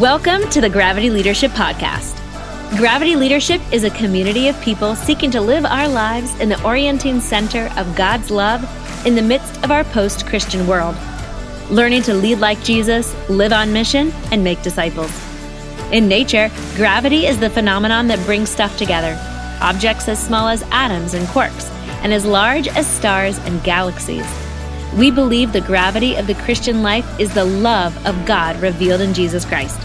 Welcome to the Gravity Leadership Podcast. Gravity Leadership is a community of people seeking to live our lives in the orienting center of God's love in the midst of our post Christian world, learning to lead like Jesus, live on mission, and make disciples. In nature, gravity is the phenomenon that brings stuff together objects as small as atoms and quarks, and as large as stars and galaxies. We believe the gravity of the Christian life is the love of God revealed in Jesus Christ.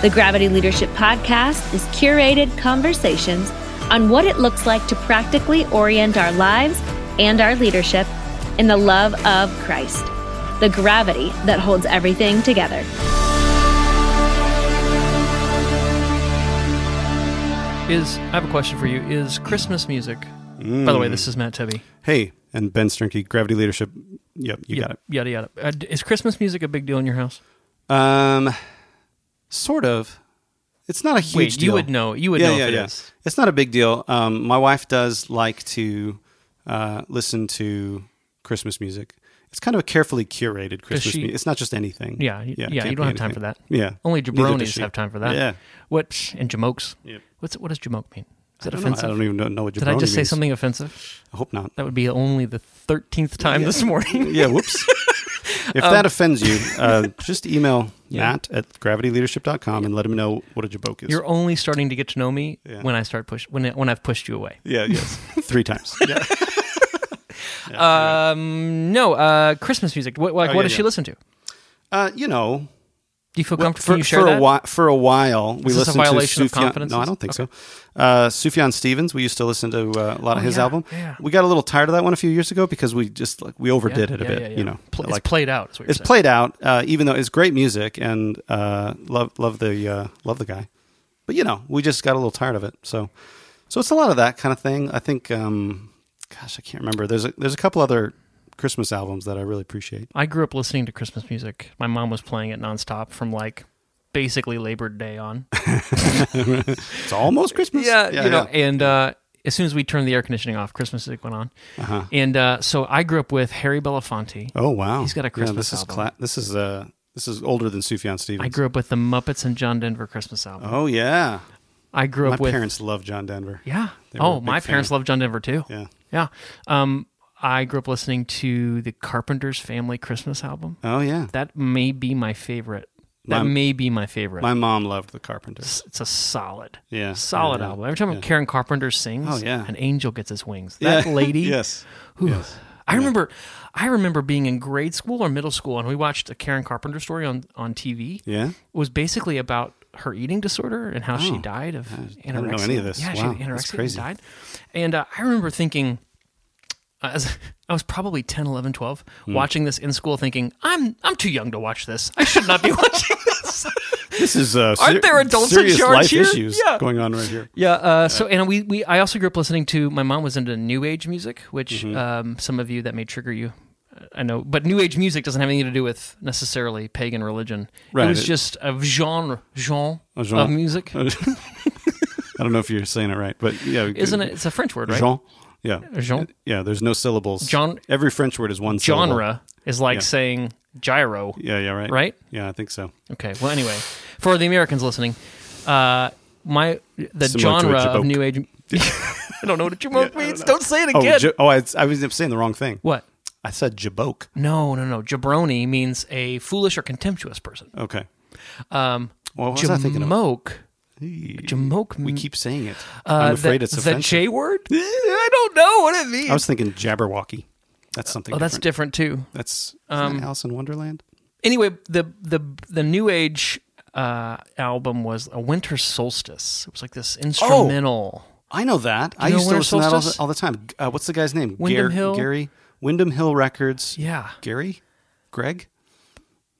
The Gravity Leadership Podcast is curated conversations on what it looks like to practically orient our lives and our leadership in the love of Christ, the gravity that holds everything together. Is I have a question for you. Is Christmas music? By the way, mm. this is Matt Tebbe. Hey, and Ben Sternke, Gravity Leadership. Yep, you got it. Yada yada. Uh, is Christmas music a big deal in your house? Um, sort of. It's not a huge Wait, deal. you would know. You would yeah, know yeah, if it yeah. is. It's not a big deal. Um, my wife does like to uh, listen to Christmas music. It's kind of a carefully curated Christmas she- music. It's not just anything. Yeah, y- yeah. you don't have time for that. Yeah, Only jabronis have time for that. Yeah. What and jamokes? Yep. What's what does jamoke mean? Is I it know. offensive? I don't even know, what you know what Did I jabroni just say means. something offensive? I hope not. That would be only the thirteenth time this morning. yeah, whoops. if Um, that offends you, uh, just email Yeah. Matt at gravityleadership.com and let him know what a jaboke is. You're only starting to get to know me Yeah. when I start push when when I've pushed you away. yeah, yes. Three times. Yeah. Um, no, uh, Christmas music. What like, Oh, what yeah, does she listen to? Uh, you know, Do you feel Well, comfortable? for, share for that? a while. For a while, we Is this a listened violation to of Sufjan. confidence? No, I don't think Okay. so. Uh, Sufjan Stevens. We used to listen to uh, a lot of Oh, his yeah, album. yeah. We got a little tired of that one a few years ago because we just like we Yeah, overdid it a yeah, bit. yeah, yeah. You know, Pl- like it's played out. Is what you're it's saying. played out. Uh, even though it's great music and uh, love love the uh, love the guy, but you know we just got a little tired of it. So so it's a lot of that kind of thing. I think. Um, gosh, I can't remember. There's a there's a couple other Christmas albums that I really appreciate. I grew up listening to Christmas music. My mom was playing it nonstop from like basically Labor Day on. It's almost Christmas. yeah, you know, yeah. and uh, as soon as we turned the air conditioning off, Christmas music went on. Uh-huh. And uh, so I grew up with Harry Belafonte. Oh wow, He's got a Christmas yeah, this album. Is cla- this is uh this is older than Sufjan Stevens. I grew up with the Muppets and John Denver Christmas album. Oh yeah, I grew my up with My parents love John Denver. yeah. They Oh, my parents love John Denver too. Yeah. Yeah. Um, I grew up listening to the Carpenters Family Christmas album. Oh yeah. That may be my favorite. That My- may be my favorite. My mom loved the Carpenters. it's, a solid, Yeah, solid yeah, yeah. album. Every time Yeah. Karen Carpenter sings, Oh, yeah. an angel gets his wings. Yeah. That lady, yes. whew. Yes. I remember, I remember being in grade school or middle school, and we watched a Karen Carpenter story on on TV. Yeah. It was basically about her eating disorder and how she Oh. died of I anorexia. didn't know any of this. Yeah, she Wow, had that's anorexia crazy. and died. And uh, I remember thinking, as I was probably 10, 11, 12, Hmm. watching this in school, thinking, I'm I'm too young to watch this. I should not be watching this. This is uh, Aren't there adults in serious charge life here? issues Yeah. going on right here. Yeah. Uh, so, and we, we, I also grew up listening to. My mom was into New Age music, which Mm-hmm. um, some of you that may trigger you, uh, I know. But New Age music doesn't have anything to do with necessarily pagan religion. Right. It was just a genre, genre, A genre. of music, I don't know if you're saying it right, but yeah, isn't it? It's a French word, right? Jean. Yeah. Jean? Yeah. There's no syllables. John- Every French word is one syllable. Genre is like Yeah. saying gyro, Yeah. Yeah. Right. right? Yeah. I think so. Okay. Well, anyway, for the Americans listening, uh, my the Similar genre of. New Age. I don't know what a jamoke Yeah, means. don't Don't, say it Oh, again. j- oh, I, I was saying the wrong thing. what? I said jaboke. No, no, no. Jabroni means a foolish or contemptuous person. Okay. Um, Well, what was I thinking of? Jamoke. We keep saying it. uh, I'm afraid the, it's the offensive. J word. I don't know what it means. I was thinking Jabberwocky. That's something. oh, that's different too. That's Um, um, Alice in Wonderland. Anyway, the the the New Age uh, album was a Winter Solstice. It was like this instrumental. I know that. I know used to Winter listen to that all the, all the time. Uh, what's the guy's name? Windham Gar- Hill? Gary Windham Hill Records. Yeah, Gary, Greg,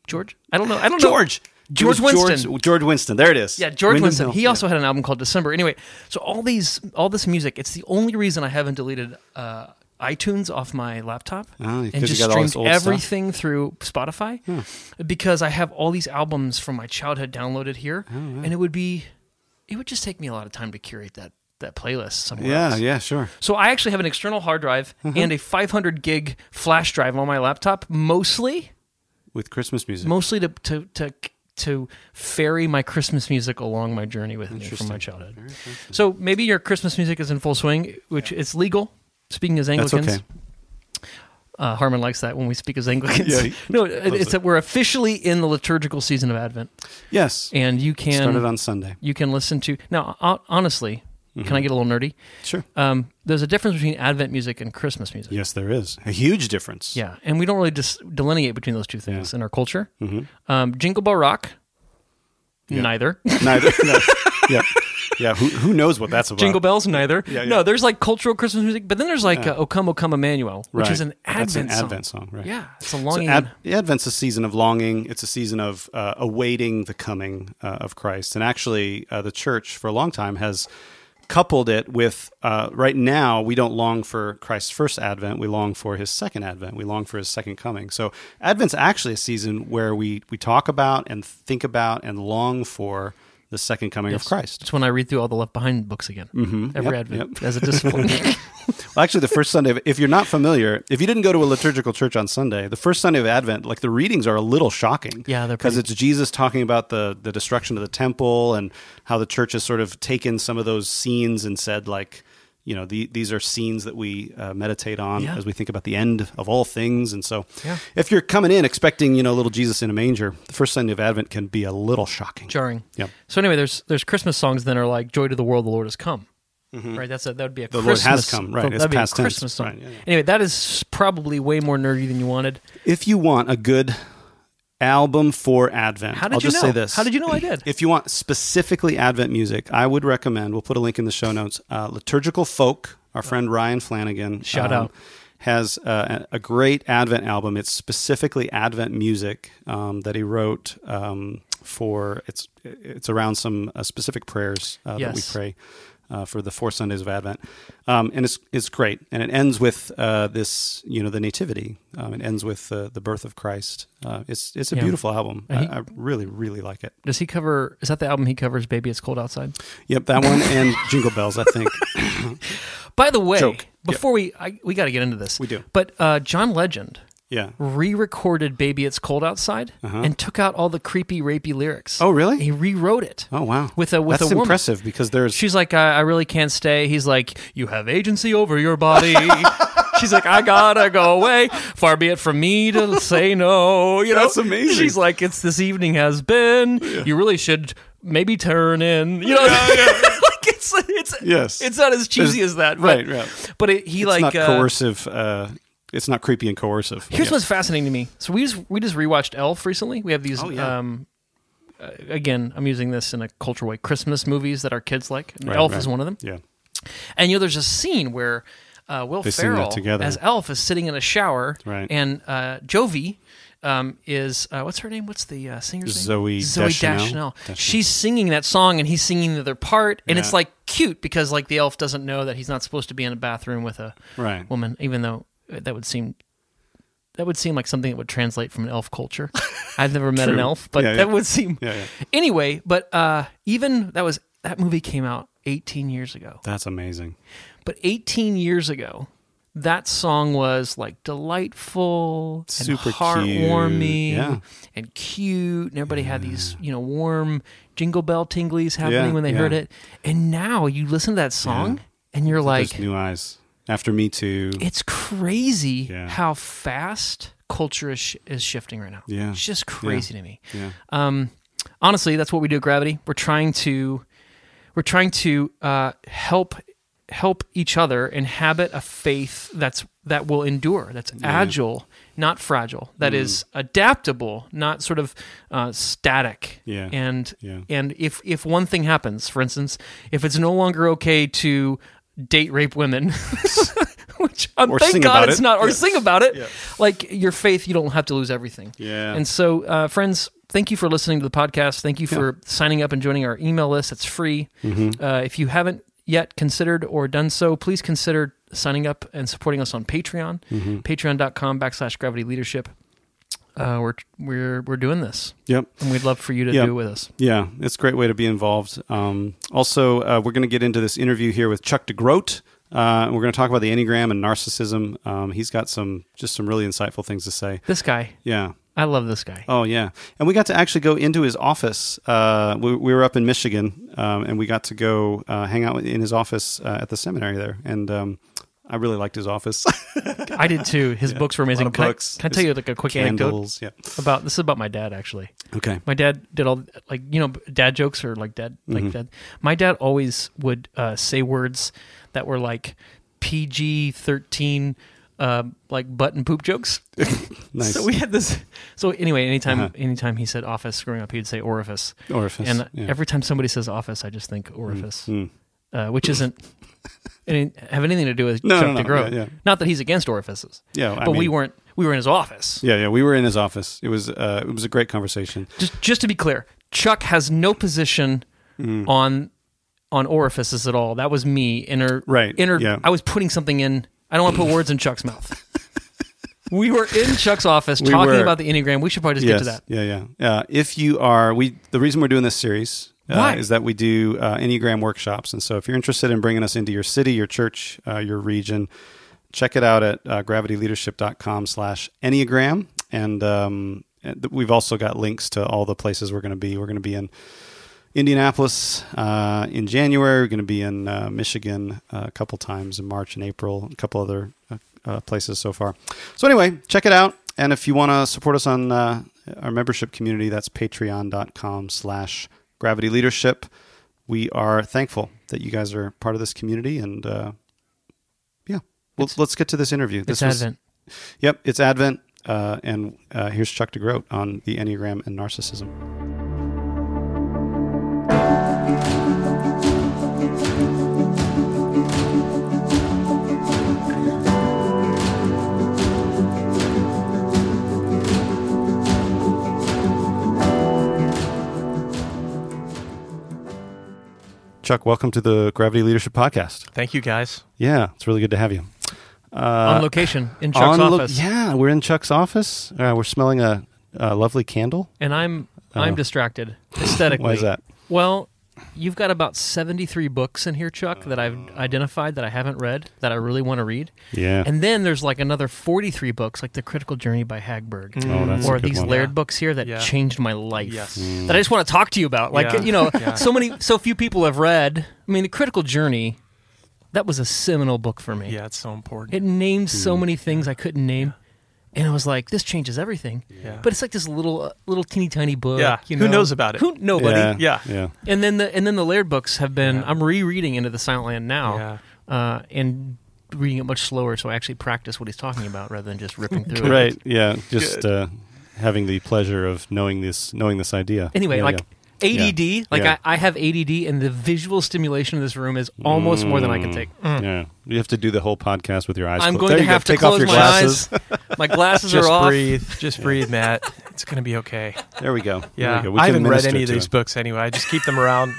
George. I don't know. I don't George. know. George Was Winston. George, George Winston. There it is. Yeah, George Windham Winston. Hill. He Yeah. also had an album called December. Anyway, so all these, all this music. It's the only reason I haven't deleted uh, iTunes off my laptop Oh, and just got all this streamed old stuff? everything through Spotify because I have all these albums from my childhood downloaded here, Oh, and it would be, it would just take me a lot of time to curate that that playlist somewhere Yeah, else. yeah, sure. So I actually have an external hard drive Mm-hmm. and a 500 gig flash drive on my laptop, mostly With Christmas music. mostly to to to to ferry my Christmas music along my journey with me from my childhood. So maybe your Christmas music is in full swing, which it's legal. Speaking as That's Anglicans, okay. uh, Harmon likes that when we speak as Anglicans. Yeah, no, it, it's that we're officially in the liturgical season of Advent, Yes. and you can Started on Sunday. you can listen to now. Honestly, Mm-hmm. can I get a little nerdy? Sure. Um, there's a difference between Advent music and Christmas music. Yes, there is a huge difference. Yeah, and we don't really dis- delineate between those two things in our culture. Um, Jingle Bell Rock, Mm-hmm. Yeah. neither. Neither. no. Yeah. Yeah. Who, who knows what that's about? Jingle Bells, neither. Yeah, yeah. No, there's like cultural Christmas music, but then there's like uh, O Come, O Come Emmanuel, which Right. is an Advent That's an song. Advent song, right? Yeah, it's a So longing. Ad- Advent's a season of longing. It's a season of uh, awaiting the coming uh, of Christ. And actually, uh, the church for a long time has coupled it with uh, right now, we don't long for Christ's first advent. We long for his second advent. We long for his second coming. So, Advent's actually a season where we, we talk about and think about and long for the second coming of Christ. It's when I read through all the Left Behind books again. Mm-hmm. Every Yep, Advent yep. as a discipline. Well, actually, the first Sunday, of, if you're not familiar, if you didn't go to a liturgical church on Sunday, the first Sunday of Advent, like the readings are a little shocking. Yeah, they're because pretty- it's Jesus talking about the the destruction of the temple and how the church has sort of taken some of those scenes and said like. You know, the, these are scenes that we uh, meditate on Yeah. as we think about the end of all things. And so, Yeah. if you're coming in expecting, you know, little Jesus in a manger, the first Sunday of Advent can be a little shocking. jarring. yeah So anyway, there's there's Christmas songs that are like "Joy to the World, the Lord has come." Right, that's a, that would be a Mm-hmm. The Lord Christmas. has come, right, it's That'd be past a tense. Christmas song. Right, yeah. Anyway, that is probably way more nerdy than you wanted. If you want a good album for Advent, How did I'll you just know? say this. How did you know I did? If you want specifically Advent music, I would recommend. We'll put a link in the show notes. Uh, Liturgical Folk. Our friend Ryan Flanagan um, Shout out. has uh, a great Advent album. It's specifically Advent music um, that he wrote um, for. It's it's around some uh, specific prayers uh, that we pray. Uh, for the four Sundays of Advent, um, and it's it's great, and it ends with uh, this, you know, the Nativity. Um, it ends with uh, the birth of Christ. Uh, it's it's a Yeah. beautiful album. He- I, I really really like it. Does he cover? Is that the album he covers? "Baby, It's Cold Outside." Yep, that one and Jingle Bells, I think. By the way, Joke. before we I, we got to get into this, We do. But uh, John Legend Yeah. re-recorded "Baby, It's Cold Outside" and took out all the creepy, rapey lyrics. Uh-huh. Oh, really? He rewrote it. Oh, wow. With a with That's a woman. impressive because there's. She's like, I, I really can't stay. He's like, you have agency over your body. She's like, I gotta go away. Far be it from me to say no. You know, That's amazing. She's like, it's this evening has been. You really should maybe turn in. You know, like it's it's Yes. it's not as cheesy There's- as that, right, but, right. But it, he it's like not uh, coercive. Uh, it's not creepy and coercive. Here's Yeah. what's fascinating to me. So we just we just rewatched Elf recently. We have these. Oh, yeah. um, uh, again, I'm using this in a cultural way. Christmas movies that our kids like. Right, Elf right. is one of them. Yeah. And you know, there's a scene where uh, Will They Ferrell as Elf is sitting in a shower, Right. and uh, Jovie um, is uh, what's her name? What's the uh, singer's Zooey name? Zooey Deschanel. Deschanel. Deschanel. She's singing that song, and he's singing the other part, and it's like cute because like the elf doesn't know that he's not supposed to be in a bathroom with a Right. woman, even though that would seem. That would seem like something that would translate from an elf culture. I've never met an elf, but Yeah, yeah. that would seem. Yeah, yeah. Anyway, but uh, even that was that movie came out 18 years ago. That's amazing. But 18 years ago, that song was like delightful, Super and heartwarming, yeah. and cute, and everybody had these you know warm jingle bell tinglies happening Yeah, when they yeah. heard it. And now you listen to that song, Yeah. and you're like, There's new eyes. After Me Too. it's crazy Yeah. how fast culture is, sh- is shifting right now. Yeah. it's just crazy to me. Yeah. Um, honestly, that's what we do at Gravity. We're trying to we're trying to uh, help help each other inhabit a faith that's that will endure, that's agile, not fragile, that Mm. is adaptable, not sort of uh, static. Yeah. And Yeah. and if if one thing happens, for instance, if it's no longer okay to date rape women, which um, Or thank God about it's it. not, or Yeah. sing about it, like your faith, you don't have to lose everything. Yeah. And so, uh, friends, thank you for listening to the podcast. Thank you for signing up and joining our email list. It's free. Mm-hmm. Uh, if you haven't yet considered or done so, please consider signing up and supporting us on Patreon. Mm-hmm. Patreon.com backslash gravity leadership. Uh, we're we're we're doing this, Yep. and we'd love for you to Yeah. do it with us. Yeah, it's a great way to be involved. Um, also, uh, we're going to get into this interview here with Chuck DeGroat. Uh, we're going to talk about the Enneagram and narcissism. Um, he's got some just some really insightful things to say. This guy, Yeah. I love this guy. Oh yeah, and we got to actually go into his office. Uh, we, we were up in Michigan, um, and we got to go uh, hang out in his office uh, at the seminary there, and um, I really liked his office. I did too. His books were amazing. Can, books. I, can I tell you like a quick anecdote yeah. about this is about my dad actually. Okay. My dad did all like you know dad jokes or like dad Mm-hmm. like dad. My dad always would uh, say words that were like PG thirteen, uh, like butt and poop jokes. Nice. So we had this. So anyway, anytime Uh-huh. anytime he said office growing up, he'd say orifice. Orifice. And yeah. every time somebody says office, I just think orifice, Mm. uh, which isn't. Have anything to do with No, Chuck no, no, DeGroat. yeah, yeah. Not that he's against orifices, Yeah, I but we mean- weren't. We were in his office. Yeah, yeah, we were in his office. It was uh, it was a great conversation. just just to be clear, Chuck has no position Mm. on on orifices at all. That was me inner Right, Inner. yeah. I was putting something in. I don't want to put words in Chuck's mouth. We were in Chuck's office We talking were. about the enneagram. We should probably just yes, get to that. Yeah, yeah. Uh, if you are, we the reason we're doing this series uh, is that we do uh, Enneagram workshops, and so if you're interested in bringing us into your city, your church, uh, your region, check it out at uh, gravityleadership.com/slash Enneagram, and um, we've also got links to all the places we're going to be. We're going to be in. Indianapolis uh, in January. We're going to be in uh, Michigan uh, a couple times in March and April, a couple other places so far. So, anyway, check it out. And if you want to support us on uh, our membership community, that's patreon.com slash gravity leadership. We are thankful that you guys are part of this community. And uh, yeah, well, let's get to this interview. It's This was- Advent. Yep, it's Advent. Uh, and uh, here's Chuck DeGroat on the Enneagram and narcissism. Chuck, welcome to the Gravity Leadership Podcast. Thank you, guys. Yeah, it's really good to have you. on location in Chuck's on lo- office. yeah, we're in Chuck's office. Uh, we're smelling a, a lovely candle. And I'm I'm Oh. distracted aesthetically. Why is that? Well, you've got about 73 books in here, Chuck, that I've identified that I haven't read that I really want to read. Yeah. And then there's like another 43 books, like The Critical Journey by Hagberg. Oh, that's a or good these one. Laird Yeah. books here that Yeah. changed my life. Yes. Mm. That I just want to talk to you about. Like, Yeah. you know, Yeah. so many, so few people have read. I mean, The Critical Journey, that was a seminal book for me. Yeah, it's so important. It named Hmm. so many things I couldn't name. And I was like, this changes everything. Yeah. But it's like this little, uh, little teeny tiny book. Yeah. You Who knows about it? Who nobody. yeah, Yeah. yeah. And then the and then the Laird books have been. Yeah. I'm rereading Into the Silent Land now, Yeah. uh, and reading it much slower, so I actually practice what he's talking about rather than just ripping through it. Right. Yeah. Just uh, having the pleasure of knowing this, knowing this idea. Anyway, Yeah, like yeah. ADD, like Yeah. I, I have ADD, and the visual stimulation of this room is almost more than I can take. yeah. yeah. You have to do the whole podcast with your eyes. I'm closed. going There to you go. have to Take close off your my glasses. eyes. My glasses Just are off. Just breathe. Just breathe, Matt. It's going to be okay. There we go. Yeah. we go. We I haven't read any of these him. books anyway. I just keep them around.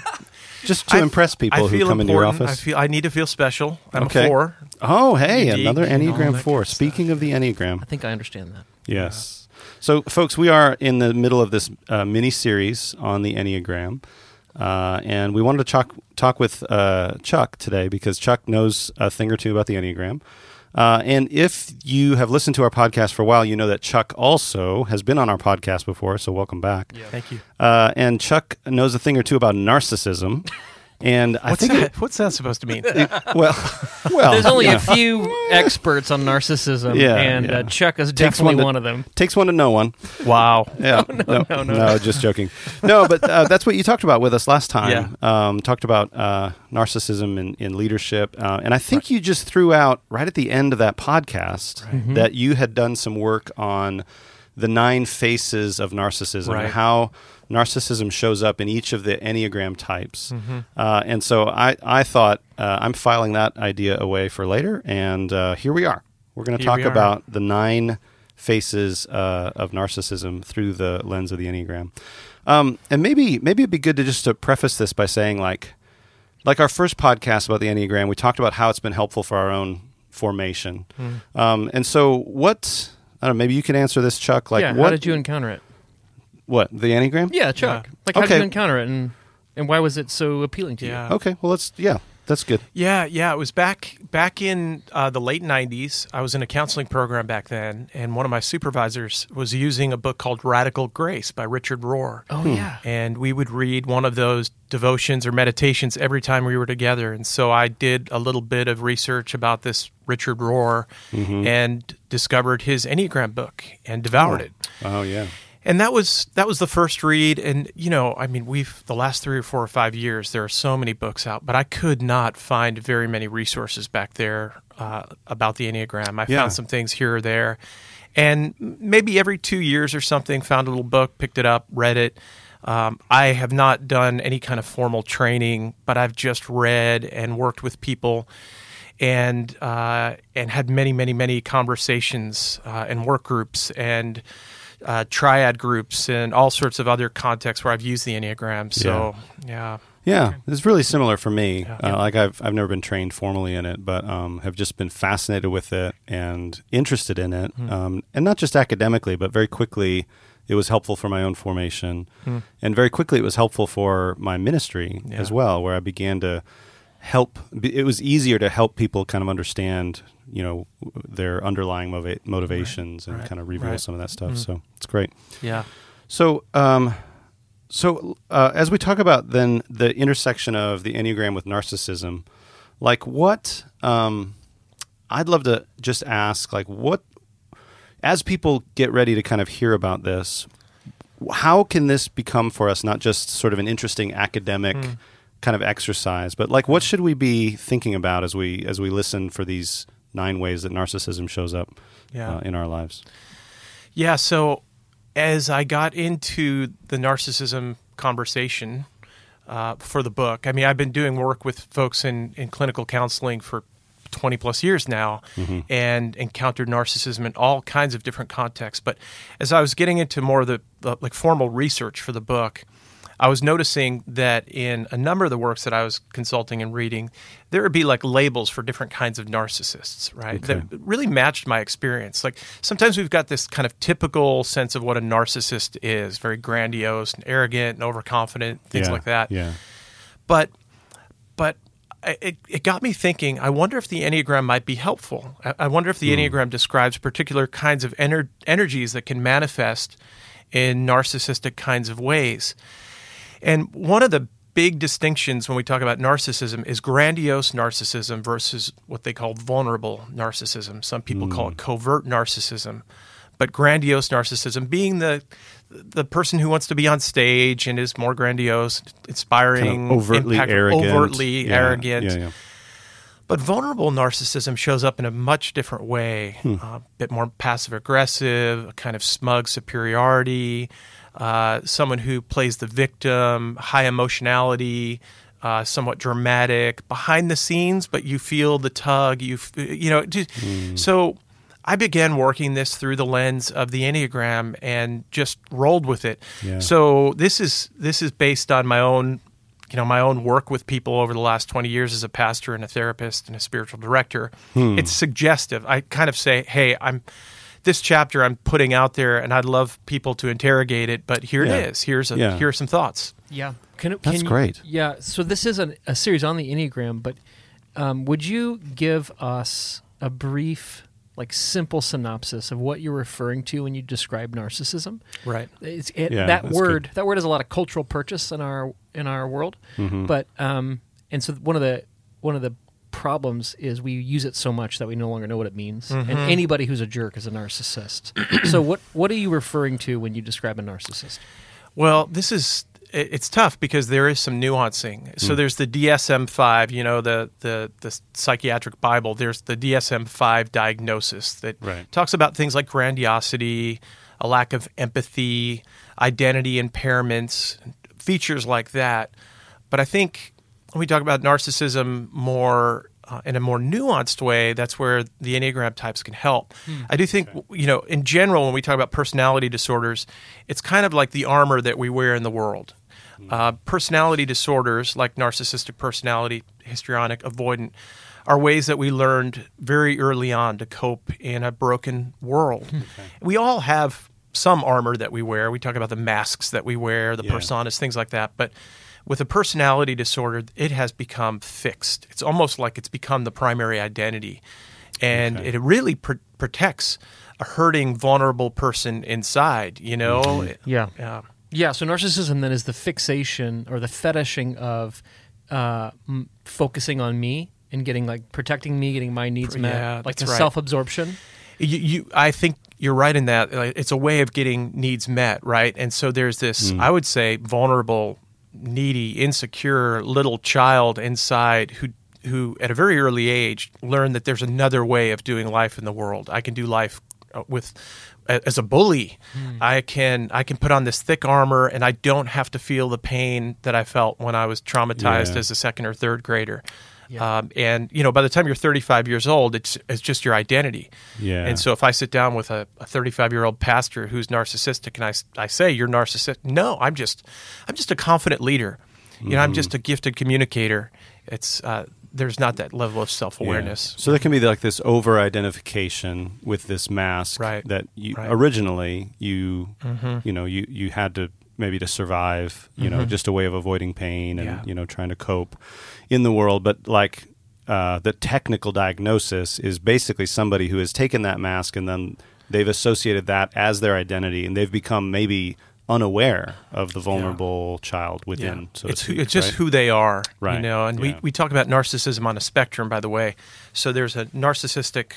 Just to I- impress people I who feel come into your office. I feel I need to feel special. I'm Okay. a four. oh, hey, Unique another and all Enneagram that four. good stuff. Speaking of the Enneagram, I think I understand that. Yes. So, folks, we are in the middle of this uh, mini series on the Enneagram. Uh, and we wanted to talk, talk with uh, Chuck today because Chuck knows a thing or two about the Enneagram. Uh, and if you have listened to our podcast for a while, you know that Chuck also has been on our podcast before. So, welcome back. Thank you. Uh, and Chuck knows a thing or two about narcissism. And I What's think that? What's that supposed to mean? it, well, well, There's only yeah. a few experts on narcissism, Yeah, and yeah. Uh, Chuck is Takes definitely one to- one of them. Takes one to know one. wow. Yeah, no, no, no, just joking. No, but uh, that's what you talked about with us last time. Yeah. Um, talked about uh, narcissism in, in leadership, uh, and I think you just threw out right at the end of that podcast Mm-hmm. that you had done some work on the nine faces of narcissism Right. and how narcissism shows up in each of the enneagram types. Mm-hmm. Uh, and so I, I thought uh, I'm filing that idea away for later, and uh, here we are. We're going to talk about the nine faces uh, of narcissism through the lens of the enneagram. Um, and maybe maybe it'd be good to just to preface this by saying like like our first podcast about the enneagram, we talked about how it's been helpful for our own formation. Hmm. Um, and so what I don't know, maybe you can answer this, Chuck. Like yeah, what how did you encounter it? what the enneagram? Yeah, Chuck. Like, how did you encounter it, and and why was it so appealing to you? Yeah. Okay, well let's yeah, that's good. Yeah, yeah. It was back back in uh, the late '90s. I was in a counseling program back then, and one of my supervisors was using a book called Radical Grace by Richard Rohr. Oh yeah. and we would read one of those devotions or meditations every time we were together. And so I did a little bit of research about this Richard Rohr and discovered his Enneagram book and devoured it. Oh yeah. And that was that was the first read. And you know, I mean, we've the last three or four or five years there are so many books out, but I could not find very many resources back there uh, about the Enneagram. I Yeah. found some things here or there, and maybe every two years or something, found a little book, picked it up, read it. Um, I have not done any kind of formal training, but I've just read and worked with people and uh, and had many, many, many conversations uh, and work groups and uh, triad groups and all sorts of other contexts where I've used the Enneagram. So yeah, Yeah, it's really similar for me. Uh, like I've I've never been trained formally in it, but um, have just been fascinated with it and interested in it, um, and not just academically, but very quickly it was helpful for my own formation, and very quickly it was helpful for my ministry as well, where I began to help. It was easier to help people kind of understand, you know, their underlying motiva- motivations and right, kind of reveal right. some of that stuff. So it's great. yeah. So, um, so uh, as we talk about then the intersection of the enneagram with narcissism, like what um, I'd love to just ask, like what as people get ready to kind of hear about this, how can this become for us not just sort of an interesting academic kind of exercise, but like what should we be thinking about as we as we listen for these nine ways that narcissism shows up Yeah. uh, in our lives? Yeah. So as I got into the narcissism conversation uh, for the book, I mean, I've been doing work with folks in, in clinical counseling for 20 plus years now and encountered narcissism in all kinds of different contexts. But as I was getting into more of the, the like formal research for the book, I was noticing that in a number of the works that I was consulting and reading, there would be like labels for different kinds of narcissists, right? That really matched my experience. Like sometimes we've got this kind of typical sense of what a narcissist is very grandiose and arrogant and overconfident, things Yeah, like that. Yeah. But, but it, it got me thinking. I wonder if the Enneagram might be helpful. I, I wonder if the hmm. Enneagram describes particular kinds of ener- energies that can manifest in narcissistic kinds of ways. And one of the big distinctions when we talk about narcissism is grandiose narcissism versus what they call vulnerable narcissism. Some people call it covert narcissism. But grandiose narcissism being the the person who wants to be on stage and is more grandiose, inspiring, Kind of overtly impact- arrogant. overtly Yeah, arrogant. Yeah, yeah. But vulnerable narcissism shows up in a much different way, Hmm. a bit more passive aggressive, a kind of smug superiority, uh, someone who plays the victim, high emotionality, uh, somewhat dramatic, behind the scenes, but you feel the tug. You f- you know, just, Hmm. so. I began working this through the lens of the Enneagram and just rolled with it. Yeah. So this is this is based on my own you know my own work with people over the last 20 years as a pastor and a therapist and a spiritual director Hmm. it's suggestive i kind of say hey i'm this chapter i'm putting out there and i'd love people to interrogate it but here Yeah. it is here's a Yeah. here are some thoughts Yeah, can, it- That's can you- great. Yeah, so this is an, a series on the Enneagram, but um, would you give us a brief, like simple synopsis of what you're referring to when you describe narcissism? right It's, it, Yeah, that word good. that word has a lot of cultural purchase in our in our world, Mm-hmm. but um, and so one of the one of the problems is we use it so much that we no longer know what it means. Mm-hmm. And anybody who's a jerk is a narcissist. so what what are you referring to when you describe a narcissist? Well, this is it's tough because there is some nuancing. So there's the DSM-5, you know, the the the psychiatric bible. There's the DSM-5 diagnosis that Right. talks about things like grandiosity, a lack of empathy, identity impairments, features like that. But I think when we talk about narcissism more uh, in a more nuanced way, that's where the Enneagram types can help. I do think, you know, in general, when we talk about personality disorders, it's kind of like the armor that we wear in the world. Uh, personality disorders, like narcissistic personality, histrionic, avoidant, are ways that we learned very early on to cope in a broken world. We all have some armor that we wear. We talk about the masks that we wear, the Yeah. personas, things like that. But with a personality disorder, it has become fixed. It's almost like it's become the primary identity. And Okay. it really pr- protects a hurting, vulnerable person inside, you know? Yeah. Yeah. Yeah, so narcissism then is the fixation or the fetishing of uh, m- focusing on me and getting like protecting me, getting my needs Pr- met, yeah, like that's the right. self-absorption. You, you, I think you're right in that. It's a way of getting needs met, right? And so there's this, I would say, vulnerable, needy, insecure little child inside who, who at a very early age learned that there's another way of doing life in the world. I can do life uh, with as a bully. I can I can put on this thick armor, and I don't have to feel the pain that I felt when I was traumatized Yeah. as a second or third grader. Um, and you know, by the time you're 35 years old, it's it's just your identity. Yeah. And so if I sit down with a 35 year old pastor who's narcissistic, and I, I say you're narcissistic, no, I'm just I'm just a confident leader. You know, I'm just a gifted communicator. It's uh, there's not that level of self awareness. So there can be like this over identification with this mask Right. that you Right. Mm-hmm. originally you you know you you had to maybe to survive, you know, just a way of avoiding pain and Yeah. you know trying to cope in the world, but like uh, the technical diagnosis is basically somebody who has taken that mask and then they've associated that as their identity and they've become maybe unaware of the vulnerable child within. So it's speak, it's just right? who they are, right? you know. And Yeah. we, we talk about narcissism on a spectrum, by the way. So there's a narcissistic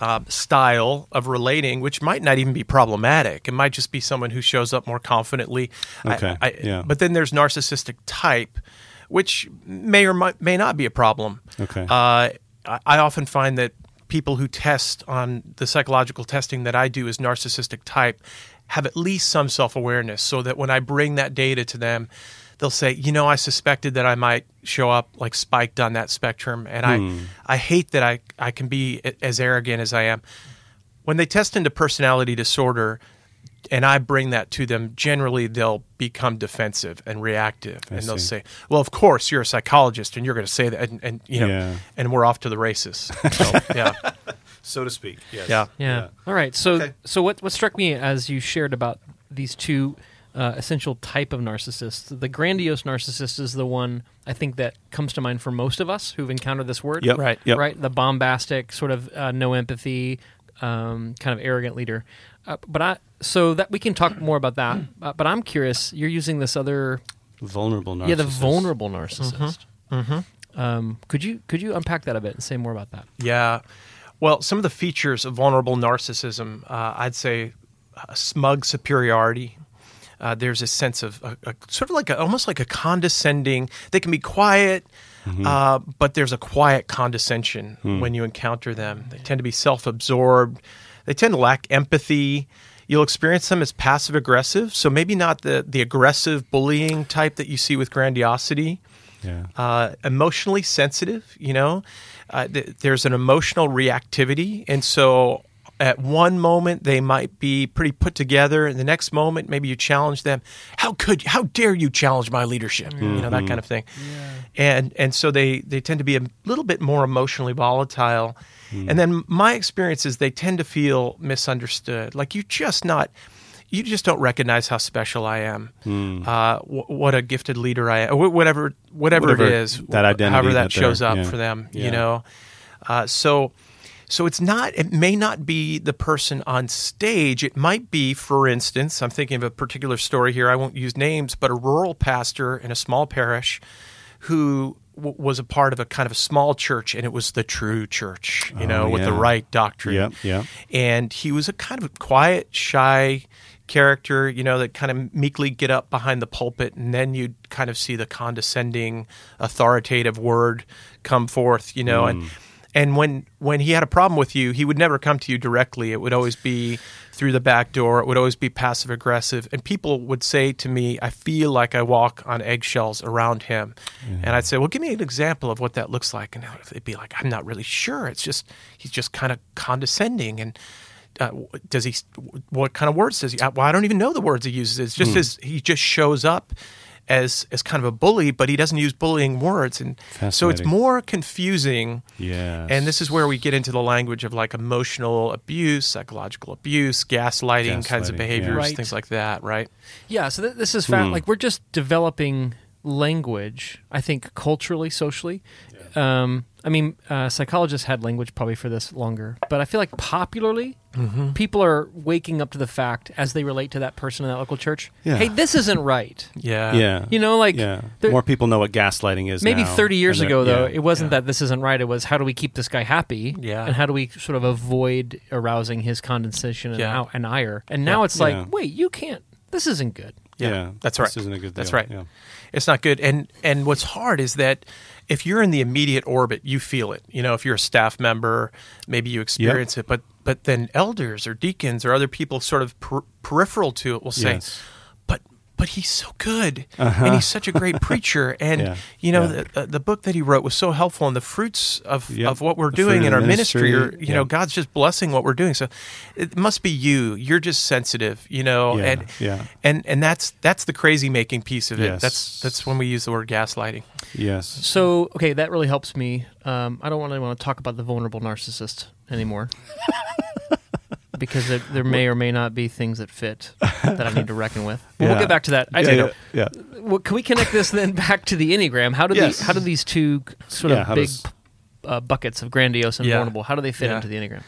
uh, style of relating, which might not even be problematic. It might just be someone who shows up more confidently. I- Okay, I, yeah. But then there's narcissistic type, which may or might, may not be a problem. Okay. Uh, I, I often find that people who test on the psychological testing that I do as narcissistic type have at least some self awareness so that when I bring that data to them, they'll say, you know, I suspected that I might show up like spiked on that spectrum. And Hmm. I, I hate that I, I can be as arrogant as I am. When they test into personality disorder, and I bring that to them, generally they'll become defensive and reactive, and they'll see. say, "Well, of course you're a psychologist, and you're going to say that," and, and you know, Yeah. and we're off to the races. So, yeah, so to speak. Yes. yeah. Yeah. All right. So Okay. so what what struck me as you shared about these two uh, essential type of narcissists, the grandiose narcissist is the one I think that comes to mind for most of us who've encountered this word. Yep. Right. Yep. Right. The bombastic, sort of uh, no empathy, um, kind of arrogant leader. Uh, but I so that we can talk more about that. Uh, but I'm curious. You're using this other Vulnerable narcissist. yeah, the vulnerable narcissist. Um, could you could you unpack that a bit and say more about that? Yeah. Well, some of the features of vulnerable narcissism, uh, I'd say uh, smug superiority. Uh, there's a sense of a, a, sort of like a, almost like a condescending. They can be quiet, uh, but there's a quiet condescension when you encounter them. They tend to be self-absorbed. They tend to lack empathy. You'll experience them as passive aggressive, so maybe not the the aggressive bullying type that you see with grandiosity Yeah. uh, emotionally sensitive. You know, uh, th- there's an emotional reactivity, and so at one moment they might be pretty put together, and the next moment maybe you challenge them. How could? How dare you challenge my leadership? You know that kind of thing. And and so they they tend to be a little bit more emotionally volatile. And then my experience is they tend to feel misunderstood. Like you're just not you just don't recognize how special I am, uh, wh- what a gifted leader I am, whatever, whatever, Whatever it is, that identity however that, that shows up yeah. for them, Yeah. you know. Uh, so, so it's not. It may not be the person on stage. It might be, for instance, I'm thinking of a particular story here. I won't use names, but a rural pastor in a small parish who was a part of a kind of a small church, and it was the true church, you know, with the right doctrine. Yep, yep. And he was a kind of quiet, shy character, you know, that kind of meekly get up behind the pulpit, and then you'd kind of see the condescending, authoritative word come forth, you know, and hmm. and when when he had a problem with you, he would never come to you directly. It would always be through the back door. It would always be passive aggressive, and people would say to me, "I feel like I walk on eggshells around him," and I'd say, "Well, give me an example of what that looks like," and they'd be like, "I'm not really sure. It's just he's just kind of condescending and." Uh, does he what kind of words does he uh, well i don't even know the words he uses. It's just hmm. as he just shows up as as kind of a bully but he doesn't use bullying words. And so it's more confusing. Yeah, and this is where we get into the language of like emotional abuse psychological abuse gaslighting, kinds of behaviors yeah. Right. things like that right? Yeah, so th- this is fa- hmm. like we're just developing language. I think culturally, socially. Um, I mean, uh, psychologists had language probably for this longer, but I feel like popularly, people are waking up to the fact as they relate to that person in that local church. Yeah. Hey, this isn't right. yeah yeah. You know, like yeah. More people know what gaslighting is. maybe now, 30 years ago though yeah. it wasn't Yeah. that this isn't right it was how do we keep this guy happy Yeah. and how do we sort of avoid arousing his condensation and, Yeah. ou- and ire and now Yeah. it's like Yeah. wait you can't this isn't good Yeah, that's this right. isn't a good That's deal. right. It's not good. And and what's hard is that if you're in the immediate orbit, you feel it. You know, if you're a staff member, maybe you experience it. But but then elders or deacons or other people sort of per- peripheral to it will say, Yes. "But but he's so good, and he's such a great preacher." And Yeah. you know, Yeah. the, the book that he wrote was so helpful, and the fruits of Yep. of what we're The doing in our ministry, ministry, are you know. God's just blessing what we're doing. So it must be you. You're just sensitive, you know, Yeah, and yeah. and and that's that's the crazy making piece of it. Yes. That's that's when we use the word gaslighting. Yes. so okay that really helps me um, i don't really want to talk about the vulnerable narcissist anymore because there, there may or may not be things that fit that i need to reckon with but we'll get back to that I, yeah, yeah, yeah. Well, can we connect this then back to the enneagram how do Yes. the, how do these two sort Yeah, of big does- uh, buckets of grandiose and Yeah. vulnerable how do they fit Yeah. into the enneagram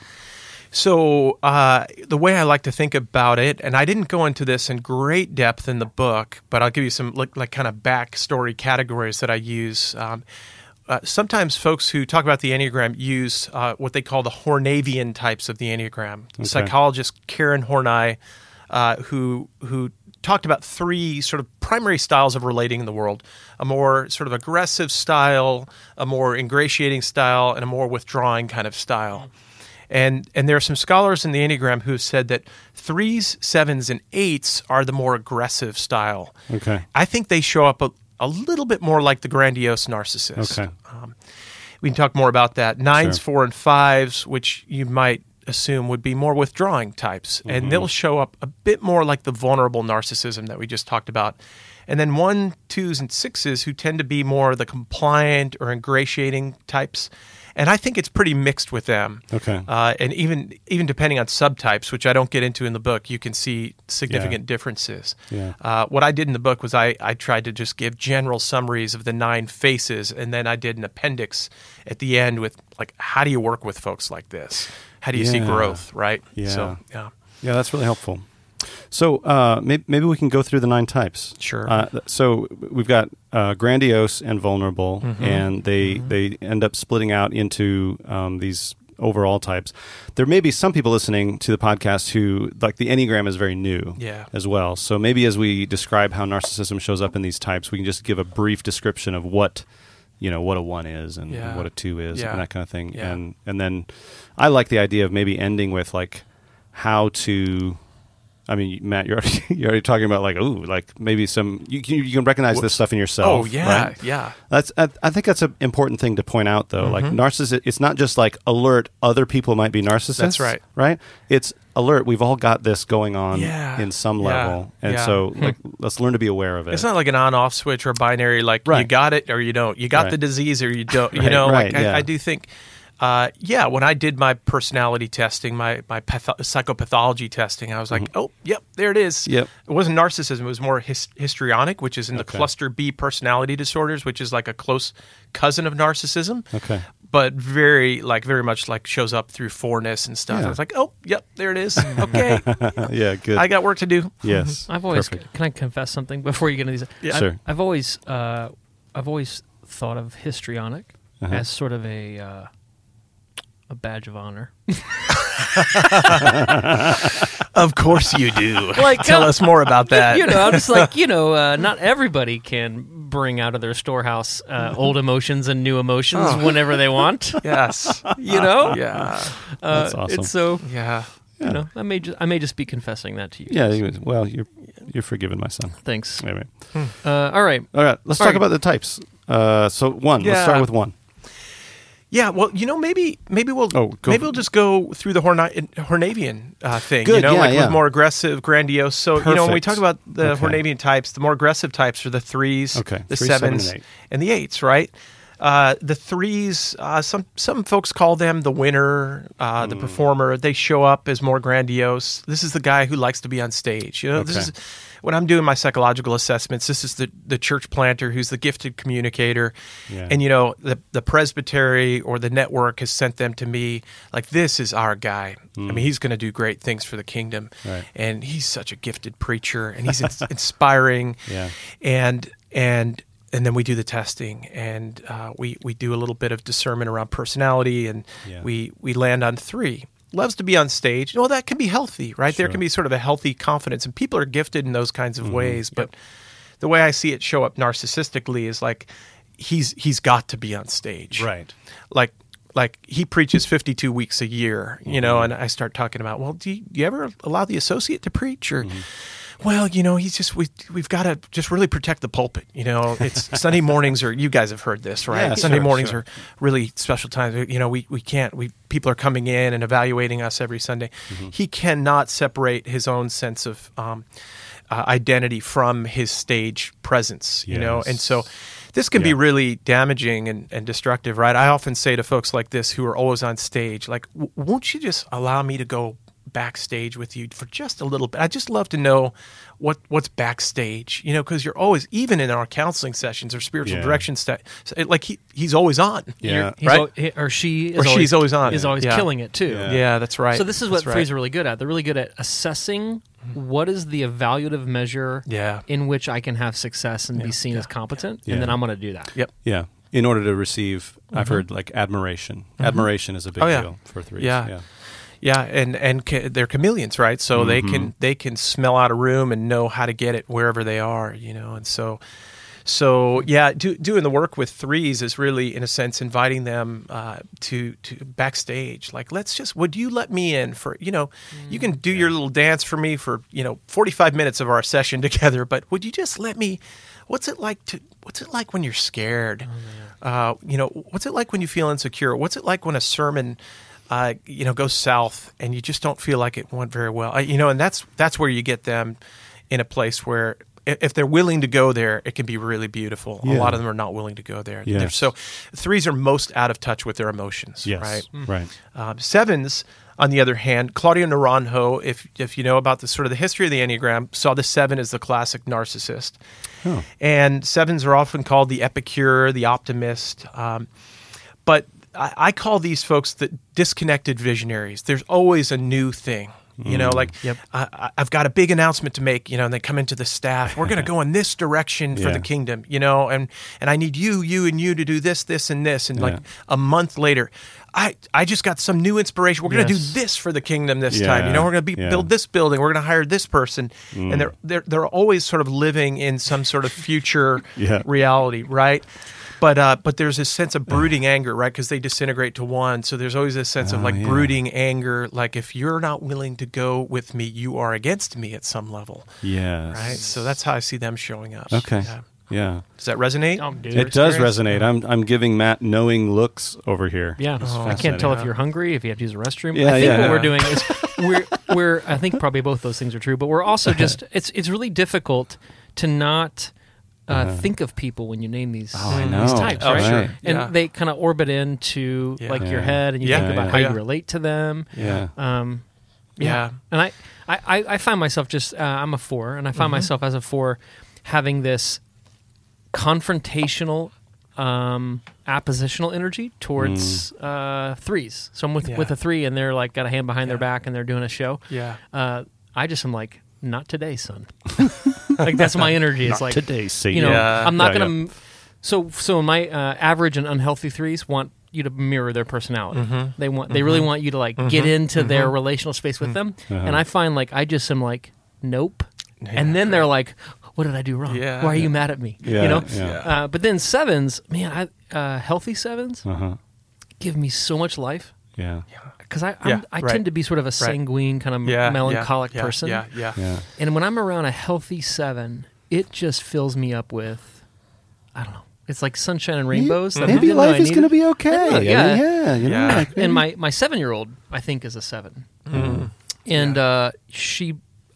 So uh, the way I like to think about it, and I didn't go into this in great depth in the book, but I'll give you some like, like kind of backstory categories that I use. Um, uh, sometimes folks who talk about the Enneagram use uh, what they call the Hornevian types of the Enneagram. Psychologist Karen Horney, uh, who who talked about three sort of primary styles of relating in the world: a more sort of aggressive style, a more ingratiating style, and a more withdrawing kind of style. And and there are some scholars in the Enneagram who have said that threes, sevens, and eights are the more aggressive style. Okay. I think they show up a, a little bit more like the grandiose narcissist. Okay. Um, we can talk more about that. Nines, Sure. four, and fives, which you might assume would be more withdrawing types, Mm-hmm. and they'll show up a bit more like the vulnerable narcissism that we just talked about. And then one, twos, and sixes who tend to be more the compliant or ingratiating types. And I think it's pretty mixed with them. Okay. Uh, and even even depending on subtypes, which I don't get into in the book, you can see significant differences. Yeah. Uh, what I did in the book was I, I tried to just give general summaries of the nine faces, and then I did an appendix at the end with like, how do you work with folks like this? How do you see growth? Right. Yeah. So yeah. Yeah, that's really helpful. So uh, maybe, maybe we can go through the nine types. Sure. Uh, so we've got uh, grandiose and vulnerable, Mm-hmm. and they they end up splitting out into um, these overall types. There may be some people listening to the podcast who like the enneagram is very new, Yeah. as well. So maybe as we describe how narcissism shows up in these types, we can just give a brief description of what you know what a one is and Yeah. what a two is Yeah. and that kind of thing. Yeah. And and then I like the idea of maybe ending with like how to. I mean, Matt, you're already, you're already talking about like, ooh, like maybe some you can, you can recognize this stuff in yourself. Oh yeah, right? yeah. That's I, I think that's an important thing to point out though. Like Mm-hmm. narcissist, it's not just like alert other people might be narcissists. That's right. Right? It's alert. We've all got this going on Yeah. in some Yeah. level, and Yeah. so like let's learn to be aware of it. It's not like an on-off switch or binary. Like you got it or you don't. You got Right. the disease or you don't. You know, right, like I. I do think. Uh, yeah, when I did my personality testing, my my patho- psychopathology testing, I was like, oh, yep, there it is. Mm-hmm. Yep. It wasn't narcissism; it was more his- histrionic, which is in the Okay. cluster B personality disorders, which is like a close cousin of narcissism. Okay. But very like very much like shows up through fourness and stuff. Yeah. I was like, oh, yep, there it is. Okay, yeah, good. I got work to do. yes, I've always Perfect. can I confess something before you get into these? Yeah. I've, Sure. I've always uh, I've always thought of histrionic Uh-huh. as sort of a uh, a badge of honor. Of course you do. Like, tell uh, us more about that. you know, I'm just like, you know, uh, not everybody can bring out of their storehouse uh, old emotions and new emotions Oh. whenever they want. yes. You know, Yeah. uh, That's awesome. It's so Yeah. you know, I may just I may just be confessing that to you. Yeah. you- Well, you're you're forgiven, my son. Thanks. Anyway. Uh, all right. All right. Let's All talk right. about the types. Uh, so one. Let's start with one. Yeah, well, you know, maybe maybe we'll Oh, maybe we'll just go through the Horna- Hornevian uh, thing. Good, you know, yeah, like yeah. with more aggressive, grandiose. So you know, when we talk about the Okay. Hornevian types, the more aggressive types are the threes, Okay, the three, seven, sevens, and and the eights, right? Uh, the threes, uh, some some folks call them the winner, uh, Hmm. the performer. They show up as more grandiose. This is the guy who likes to be on stage. You know, this is when I'm doing my psychological assessments. This is the the church planter who's the gifted communicator, Yeah. and you know the the presbytery or the network has sent them to me like this is our guy. I mean, he's going to do great things for the kingdom, Hmm. Right. and he's such a gifted preacher, and he's ins- inspiring, Yeah. and and and then we do the testing, and uh, we we do a little bit of discernment around personality, and Yeah. we we land on three. Loves to be on stage. Well, that can be healthy, right? There can be sort of a healthy confidence, and people are gifted in those kinds of Mm-hmm. ways. But the way I see it show up narcissistically is like he's he's got to be on stage, Right. Like like he preaches 52 weeks a year, you know, and I start talking about, well, do you, do you ever allow the associate to preach or well, you know, he's just we we've got to just really protect the pulpit. You know, it's Sunday mornings are you guys have heard this, right? Yeah, Sunday sure, mornings sure. are really special times. You know, we we can't we people are coming in and evaluating us every Sunday. Mm-hmm. He cannot separate his own sense of um, uh, identity from his stage presence. You know, and so this can be really damaging and, and destructive, right? I often say to folks like this who are always on stage, like, "W- won't you just allow me to go backstage with you for just a little bit? I just love to know what what's backstage, you know, because you're always, even in our counseling sessions or spiritual Yeah. direction, sta- like he he's always on. Yeah. He's Right? al- he- or she is Or she's always on is always Yeah. killing it too. Yeah. Yeah, that's right. So this is what right. threes are really good at. They're really good at assessing mm-hmm. what is the evaluative measure Yeah. in which I can have success and be seen as competent, Yeah. and then I'm going to do that. Yep. Yeah. In order to receive, I've mm-hmm. heard like admiration. Mm-hmm. Admiration is a big Oh, yeah. deal for threes. Yeah. Yeah. Yeah, and and ca- they're chameleons, right? So they Mm-hmm. can they can smell out a room and know how to get it wherever they are, you know. And so, so yeah, do, doing the work with threes is really, in a sense, inviting them uh, to to backstage. Like, let's just would you let me in for you know, you can do your little dance for me for you know forty five minutes of our session together, but would you just let me? What's it like to? What's it like when you're scared? uh, you know, what's it like when you feel insecure? What's it like when a sermon uh, you know, go south and you just don't feel like it went very well. Uh, you know, and that's that's where you get them in a place where if they're willing to go there, it can be really beautiful. A lot of them are not willing to go there. Yes. So threes are most out of touch with their emotions. Yes. Right. Right. Um, sevens, on the other hand, Claudio Naranjo, if if you know about the sort of the history of the Enneagram, saw the seven as the classic narcissist. Oh. And sevens are often called the epicure, the optimist. Um, but I, I call these folks the disconnected visionaries. There's always a new thing. You know, mm. like Yep. I, I've got a big announcement to make. You know, and they come into the staff. We're going to go in this direction for Yeah. the kingdom. You know, and and I need you, you, and you to do this, this, and this. And like a month later, I I just got some new inspiration. We're going to Yes. do this for the kingdom this time. You know, we're going to be Yeah. Mm. build this building. We're going to hire this person, and they're they're they're always sort of living in some sort of future Yeah. reality, right? But uh, but there's this sense of brooding anger, right? Because they disintegrate to one. So there's always this sense of Oh, like yeah. brooding anger, like if you're not willing to go with me, you are against me at some level, Yes. right? So that's how I see them showing up. Okay. Yeah. Yeah. Does that resonate? Um, dude. It does experience? resonate. I'm I'm giving Matt knowing looks over here. Yeah, It's I can't tell fascinating. if you're hungry, if you have to use a restroom. Yeah, I think yeah. what we're doing is we're we're I think probably both those things are true, but we're also just it's it's really difficult to not uh, think of people when you name these. Oh, these types, Oh, right? sure. And Yeah. they kind of orbit into Yeah. like your head, and you Yeah, think about yeah, how you relate to them. Yeah. Um, Yeah. and I, I, I- I find myself just uh, I'm a four, and I Mm-hmm. find myself as a four having this confrontational, um, appositional energy towards uh, threes. So I'm with Yeah. with a three, and they're like got a hand behind their Yeah. back, and they're doing a show. Yeah. Uh, I just am like, not today, son. like that's my energy. It's Not like today, Satan. you know, Yeah. I'm not Yeah, gonna. So, so my uh, average and unhealthy threes want you to mirror their personality. They want, they really want you to like get into their relational space with them. And I find like I just am like, nope. and then they're like, what did I do wrong? Yeah. Why are you mad at me? Yeah, you know. yeah. Uh, but then sevens, man, I, uh, healthy sevens Uh-huh. give me so much life Yeah. because I I'm, Yeah, I right. tend to be sort of a sanguine kind of Yeah, melancholic yeah, person. Yeah, yeah, Yeah. And when I'm around a healthy seven, it just fills me up with, I don't know. It's like sunshine and rainbows. that I Maybe didn't know I life is going to be okay. I know, yeah. yeah. You know, Yeah. like, And my my seven year old, I think, is a seven, and uh, she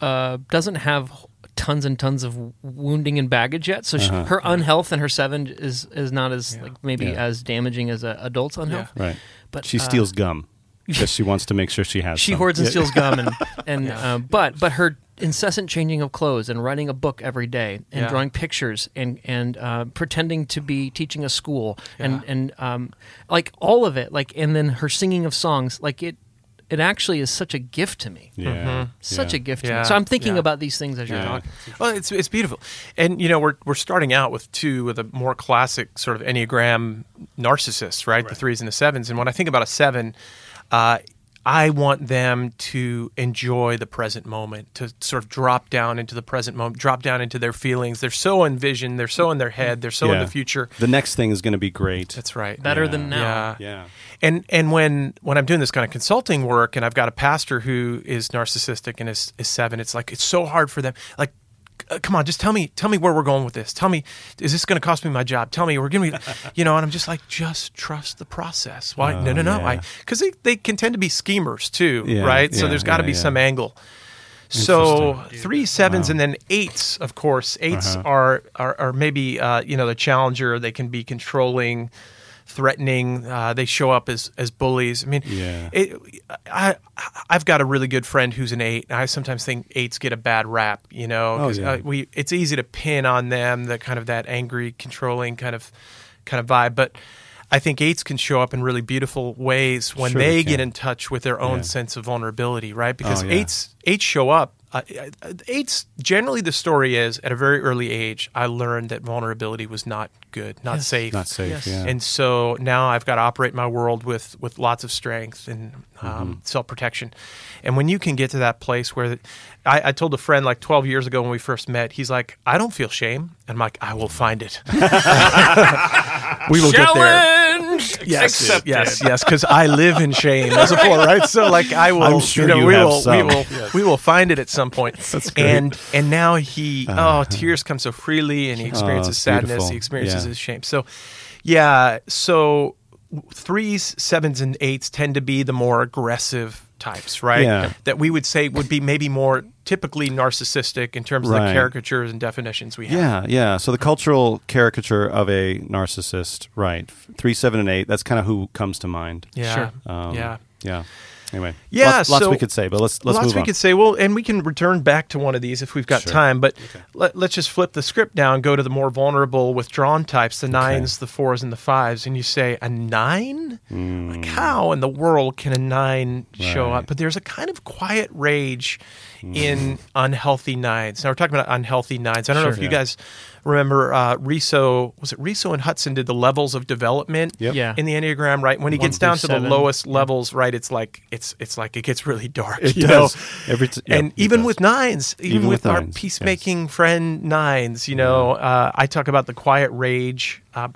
uh, doesn't have tons and tons of wounding and baggage yet. So she, her unhealth and her seven is is not as like maybe Yeah. as damaging as a adult's unhealth. right. But She uh, steals gum because she wants to make sure she has. she some. hoards and steals gum and and uh, but but her incessant changing of clothes and writing a book every day and Yeah. drawing pictures and and uh, pretending to be teaching a school and and um, like all of it like and then her singing of songs like it it actually is such a gift to me Yeah. such yeah. a gift to Yeah. me so i'm thinking Yeah. about these things as you're Yeah. talking Well, it's it's beautiful, and you know we're we're starting out with two of the more classic sort of enneagram narcissists, right? The threes and the sevens. And when I think about a seven, uh, I want them to enjoy the present moment, to sort of drop down into the present moment, drop down into their feelings. They're so envisioned, they're so in their head, they're so in the future. The next thing is going to be great. That's right. better Yeah. than now Yeah. yeah. And and when when I'm doing this kind of consulting work, and I've got a pastor who is narcissistic and is, is seven, it's like it's so hard for them. Like, come on, just tell me tell me where we're going with this. Tell me, is this going to cost me my job? Tell me, we're going to be, you know. And I'm just like, just trust the process. Why? no, no, no. yeah. I because they they can tend to be schemers too, Yeah, right? so there's got to yeah, be yeah. some angle. So three sevens and then eights, of course. 8s Uh-huh. are, are are maybe uh, you know the challenger. They can be controlling, threatening. Uh, they show up as as bullies. I mean, Yeah. it, I I've got a really good friend who's an eight. and I sometimes think eights get a bad rap. You know, Oh, 'cause, yeah. uh, we it's easy to pin on them the kind of that angry, controlling kind of kind of vibe, but. I think eights can show up in really beautiful ways when Sure they they get in touch with their own Yeah. sense of vulnerability, right? Because Oh, yeah. eights eights show up. Uh, uh, eights generally the story is at a very early age I learned that vulnerability was not good, not safe, Not safe. Yes. Yeah. and so now I've got to operate my world with with lots of strength and um, Mm-hmm. self protection. And when you can get to that place where, I, I told a friend like 12 years ago when we first met, he's like, I don't feel shame. And I'm like, I will find it. we will get there. Yes, yes, yes. Because I live in shame as a four, right? So like, I will. I'm sure you, know, you we have will, some. We will. We will find it at some point. That's great. And and now he, uh-huh. oh, tears come so freely, and he oh, experiences it's sadness. beautiful. He experiences Yeah. his shame. So, yeah. So threes, sevens, and eights tend to be the more aggressive types, right? Yeah. That we would say would be maybe more typically narcissistic in terms of the caricatures and definitions we have. Yeah, yeah. So the cultural caricature of a narcissist, right? Three, seven, and eight. That's kind of who comes to mind. Yeah. Sure. Um, yeah. yeah. Anyway, Yeah, lots, lots so- we could say, but let's let's Lots move we on. could say. Well, and we can return back to one of these if we've got Sure. time. But let, us just flip the script down, go to the more vulnerable, withdrawn types, the nines, the fours, and the fives, and you say a nine. Like how in the world can a nine show Hmm. Up? But there's a kind of quiet rage in unhealthy nines. Now we're talking about unhealthy nines. I don't know Sure. if you guys remember uh, Riso. Was it Riso and Hudson did the levels of development Yep. Yeah. in the enneagram? Right when he One gets down through to the seven. lowest levels, right? It's like it's it's like it gets really dark. It you does. know? Every t- yep, and it even does. with nines, even, Even with, with our nines, peacemaking friend nines, you know, uh, I talk about the quiet rage. Uh,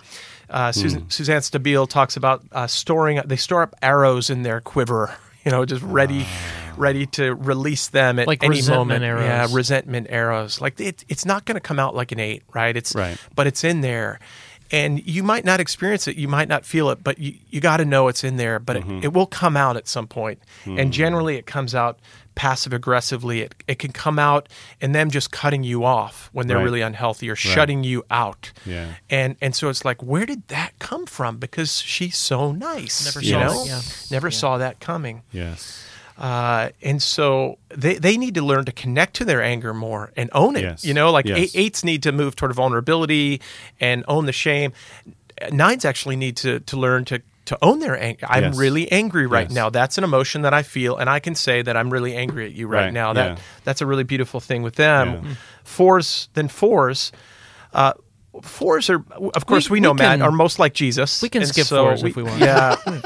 uh, Susan, Hmm. Suzanne Stabile talks about uh, storing. They store up arrows in their quiver, you know, just ready, ready to release them at Like any resentment moment. arrows. Yeah, resentment arrows. Like it, it's not going to come out like an eight, right? It's Right. but it's in there. And you might not experience it, you might not feel it, but you, you got to know it's in there. But Mm-hmm. it, it will come out at some point. Hmm. And generally, it comes out passive aggressively. It, it can come out in them just cutting you off when they're Right. really unhealthy or shutting you out. Yeah. And and so it's like, where did that come from? Because she's so nice. Never you saw know? that, yeah. Never saw that coming. yes, Uh, and so they, they need to learn to connect to their anger more and own it. Yes. You know, like Yes. eight, eights need to move toward vulnerability and own the shame. Nines actually need to, to learn to, to own their anger. I'm Yes. really angry right Yes. now. That's an emotion that I feel, and I can say that I'm really angry at you right, Right, now. That yeah. that's a really beautiful thing with them. Yeah. Fours, then fours. Uh, fours are, of course, we, we know can- Matt are most like Jesus. we can and skip so fours if we want. Yeah.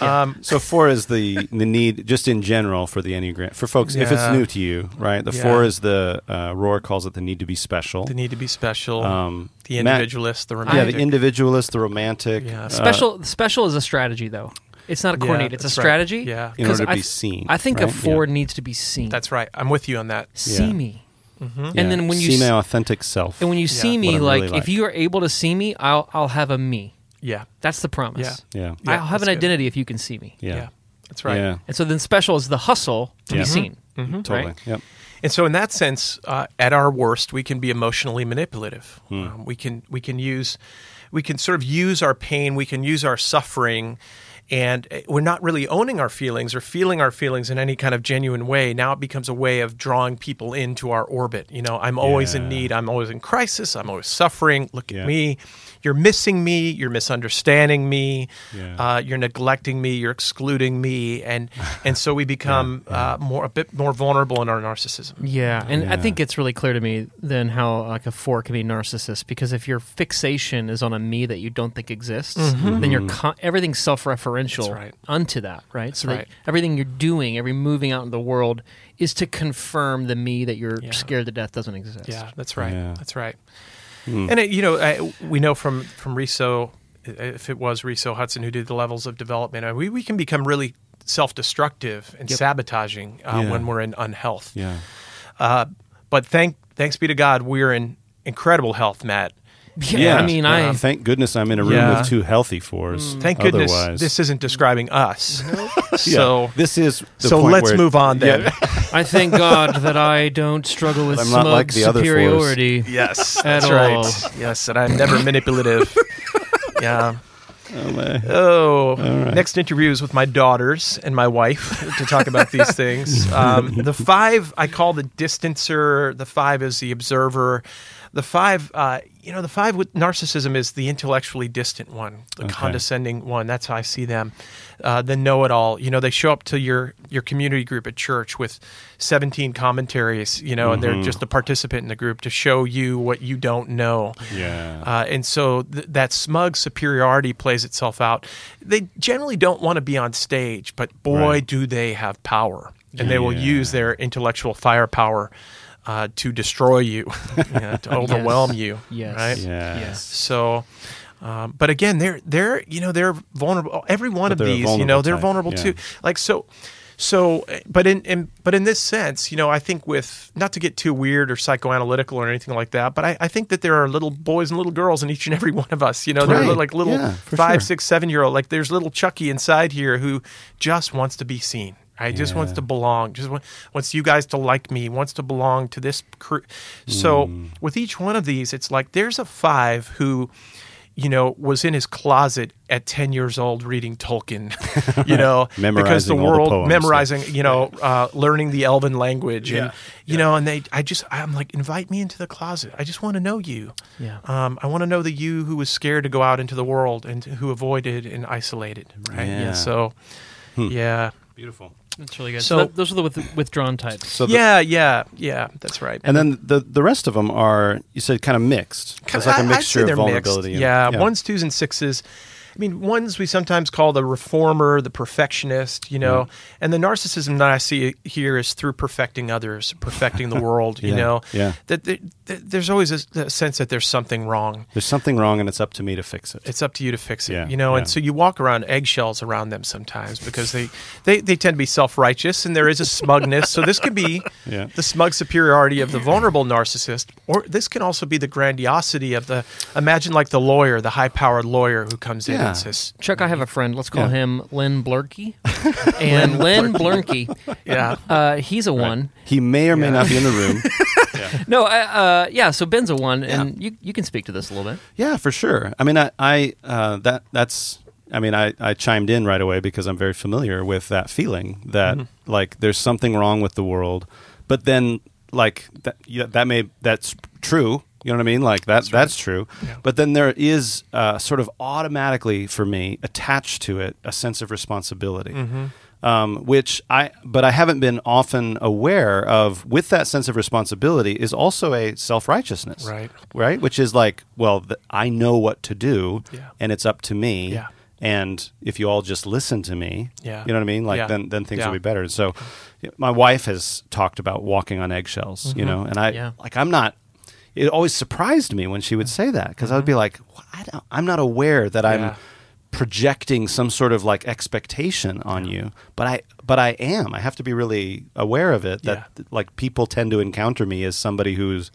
um, So four is the the need just in general for the enneagram for folks. If it's new to you, right? The Yeah. four is the uh, Rohr calls it the need to be special. the need to be special. Um, the Matt- individualist, the yeah, romantic. the individualist, the romantic. Yeah. uh, Special special is a strategy though. It's not a Yeah, coordinate. it's a that's right. strategy. Yeah. in 'Cause order to I be seen. I think a four Yeah. needs to be seen. That's right. I'm with you on that. see Yeah. me. Yeah. And then when you see s- my authentic self, And when you see me, like, really like. if you are able to see me, I'll I'll have a me. Yeah. That's the promise. Yeah. yeah, Yeah, I'll have an that's good. identity if you can see me. yeah, Yeah. That's right. yeah, And so then special is the hustle to Yeah. be seen. totally. Right? Yep. And so, in that sense, uh, at our worst, we can be emotionally manipulative. Hmm. Um, we can we can use we can sort of use our pain. We can use our suffering, and uh, we're not really owning our feelings or feeling our feelings in any kind of genuine way. Now it becomes a way of drawing people into our orbit. You know, I'm always in need. I'm always in crisis. I'm always suffering. Look Yeah. at me. You're missing me. You're misunderstanding me. Yeah. Uh, you're neglecting me. You're excluding me, and and so we become Uh, more a bit more vulnerable in our narcissism. Yeah, and I think it's really clear to me then how like a four can be narcissist because if your fixation is on a me that you don't think exists, then you're con- everything's self-referential Mm-hmm. Right. unto that, right? so right. that everything you're doing, every moving out in the world, is to confirm the me that you're Yeah. scared to death doesn't exist. Yeah, that's right. Yeah. That's right. And it, you know, I, we know from from Riso, if it was Riso Hudson who did the levels of development, uh, we we can become really self-destructive and sabotaging uh, Yeah. when we're in unhealth. Yeah. Uh, but thank thanks be to God, we're in incredible health, Matt. Yeah, I mean, I thank goodness I'm in a room Yeah. with two healthy fours. Thank goodness Otherwise, this isn't describing us. yeah, so this is the so point let's where- move on then. Yeah. I thank God that I don't struggle with I'm smug not like the other superiority. Yes, At that's all. right. Yes, and I'm never manipulative. yeah. Oh, my. Oh, next interview is with my daughters and my wife to talk about these things. Um, the five I call the distancer. The five is the observer. The five, uh, you know, the five with narcissism is the intellectually distant one, the condescending one. That's how I see them. Uh, the know-it-all. You know, they show up to your your community group at church with 17 commentaries. You know, and they're just a participant in the group to show you what you don't know. Yeah. Uh, and so th- that smug superiority plays itself out. They generally don't want to be on stage, but boy, Right. do they have power. And they will use their intellectual firepower uh, to destroy you, you know, to overwhelm you. Yes. Right? Yeah. Yes. So, um, but again, they're they're you know they're vulnerable. Every one But of these, you know, they're type, vulnerable yeah. too. Like so, so. But in, in but in this sense, you know, I think with not to get too weird or psychoanalytical or anything like that, but I, I think that there are little boys and little girls in each and every one of us. You know, they're like little Yeah, five, sure. six, seven year old. Like there's little Chucky inside here who just wants to be seen. I just wants to belong. Just wa- wants you guys to like me. Wants to belong to this. crew. so Hmm. with each one of these, it's like there's a five who, you know, was in his closet at ten years old reading Tolkien. You know, because the Memorizing all the world poems. memorizing. You know, uh, learning the Elven language, and Yeah. you know, and they. I just. I'm like, invite me into the closet. I just want to know you. Yeah. Um, I want to know the you who was scared to go out into the world and who avoided and isolated. Right. Yeah. So. Yeah. Beautiful. That's really good. So- So, that, those are the with, withdrawn types. So the, yeah. Yeah. Yeah. That's right. And then the the rest of them are you said kind of mixed. It's like I- a I'd mixture of they're vulnerability. mixed. and- Yeah, ones, twos, and sixes. I mean, ones we sometimes call the reformer, the perfectionist, you know, and the narcissism that I see here is through perfecting others, perfecting the world, you know. yeah. That, that, that there's always a, a sense that there's something wrong. There's something wrong, and it's up to me to fix it. It's up to you to fix it, Yeah, you know. And so you walk around eggshells around them sometimes because they, they, they tend to be self righteous and there is a smugness. so this could be Yeah. the smug superiority of the vulnerable narcissist, or this can also be the grandiosity of the imagine like the lawyer, the high powered lawyer who comes in Yeah. and says, Chuck, I have a friend. Let's call Yeah. him Len Blurkey. and Len Blurkey, Yeah. uh, he's a one. He may or may not be in the room. No, I, uh, yeah. So Ben's a one, and you you can speak to this a little bit. Yeah, for sure. I mean, I, I uh, that that's. I mean, I, I chimed in right away because I'm very familiar with that feeling that Mm-hmm. like there's something wrong with the world, but then like that yeah, that may that's true. You know what I mean? Like that that's, true. But then there is uh, sort of automatically for me attached to it a sense of responsibility. Mm-hmm. um, which I but I haven't been often aware of. With that sense of responsibility is also a self righteousness, Right. Right, which is like, well, th- I know what to do, Yeah. and it's up to me. Yeah. And if you all just listen to me, Yeah. you know what I mean. Like Yeah. then then things Yeah. will be better. And so, my wife has talked about walking on eggshells, you know, and I Yeah. like I'm not. It always surprised me when she would say that because I would be mm-hmm. like, well, I don't, I'm not aware that I'm projecting some sort of like expectation on you but i but i am i have to be really aware of it that like people tend to encounter me as somebody who's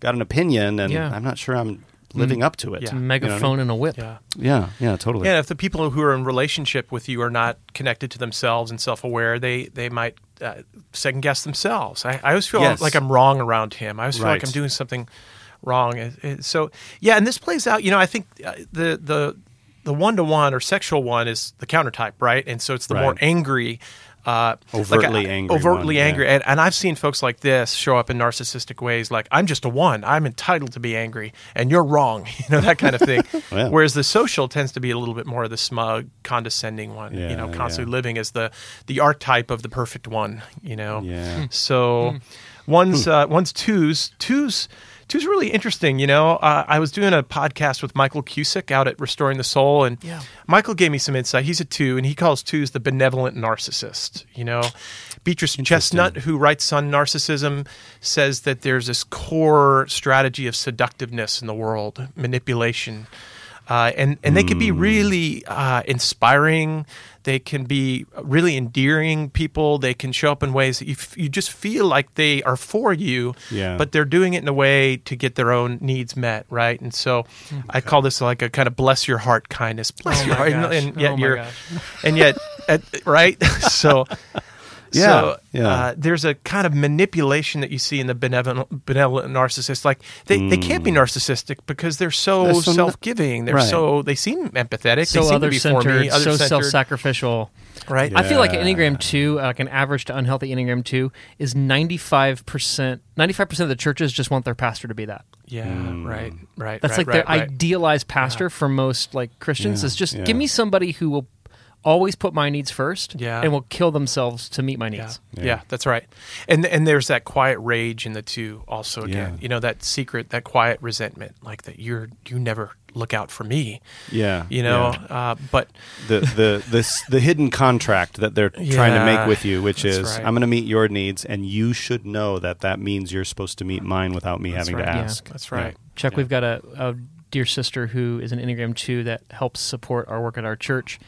got an opinion and Yeah. i'm not sure i'm mm-hmm. living up to it Yeah. A You know I megaphone mean? and a whip. Yeah. yeah yeah totally Yeah, if the people who are in relationship with you are not connected to themselves and self-aware, they they might uh, second guess themselves. I, I always feel Yes. like I'm wrong around him. I always feel like I'm doing something wrong. So yeah, and this plays out. You know, I think uh, the the the one to one or sexual one is the countertype, right? And so it's the more angry. Uh, Overtly angry overtly one, yeah. angry, and, and I've seen folks like this show up in narcissistic ways. Like I'm just a one, I'm entitled to be angry, and you're wrong. You know that kind of thing. Yeah. Whereas the social tends to be a little bit more of the smug, condescending one. you know, constantly yeah. living as the the archetype of the perfect one. You know. Yeah. Hmm. So one's uh, one's twos twos. Two's really interesting, you know. Uh, I was doing a podcast with Michael Cusick out at Restoring the Soul, and Yeah. Michael gave me some insight. He's a two, and he calls twos the benevolent narcissist. You know, Beatrice Chestnut, who writes on narcissism, says that there's this core strategy of seductiveness in the world, manipulation, uh, and and they can be really uh, inspiring. They can be really endearing people. They can show up in ways that you, f- you just feel like they are for you, Yeah. but they're doing it in a way to get their own needs met, right? And so I call this like a kind of bless your heart kindness. Bless Oh your heart, and- and yet Oh you're, gosh. and yet, at, right? so. Yeah, So yeah. Uh, there's a kind of manipulation that you see in the benevolent, benevolent narcissist. Like they, they can't be narcissistic because they're so, They're so self-giving. They're Right. so they seem empathetic. So other to be centered, so self-sacrificial. right? I feel like an Enneagram two, uh, like an average to unhealthy Enneagram two, is ninety five percent. Ninety five percent of the churches just want their pastor to be that. Yeah, right, right. That's right, like their right, right. idealized pastor for most like Christians. Yeah, is just yeah. give me somebody who will always put my needs first, Yeah. and will kill themselves to meet my Yeah. needs. yeah, that's right. And and there's that quiet rage in the two also again. Yeah. You know that secret, that quiet resentment, like that you're you never look out for me. yeah You know, yeah. uh, but the the this the hidden contract that they're trying to make with you, which is right. I'm going to meet your needs, and you should know that that means you're supposed to meet mine without me having right. to Yeah. ask. that's right. Chuck, Yeah. we've got a, a dear sister who is an Enneagram 2 that helps support our work at our church.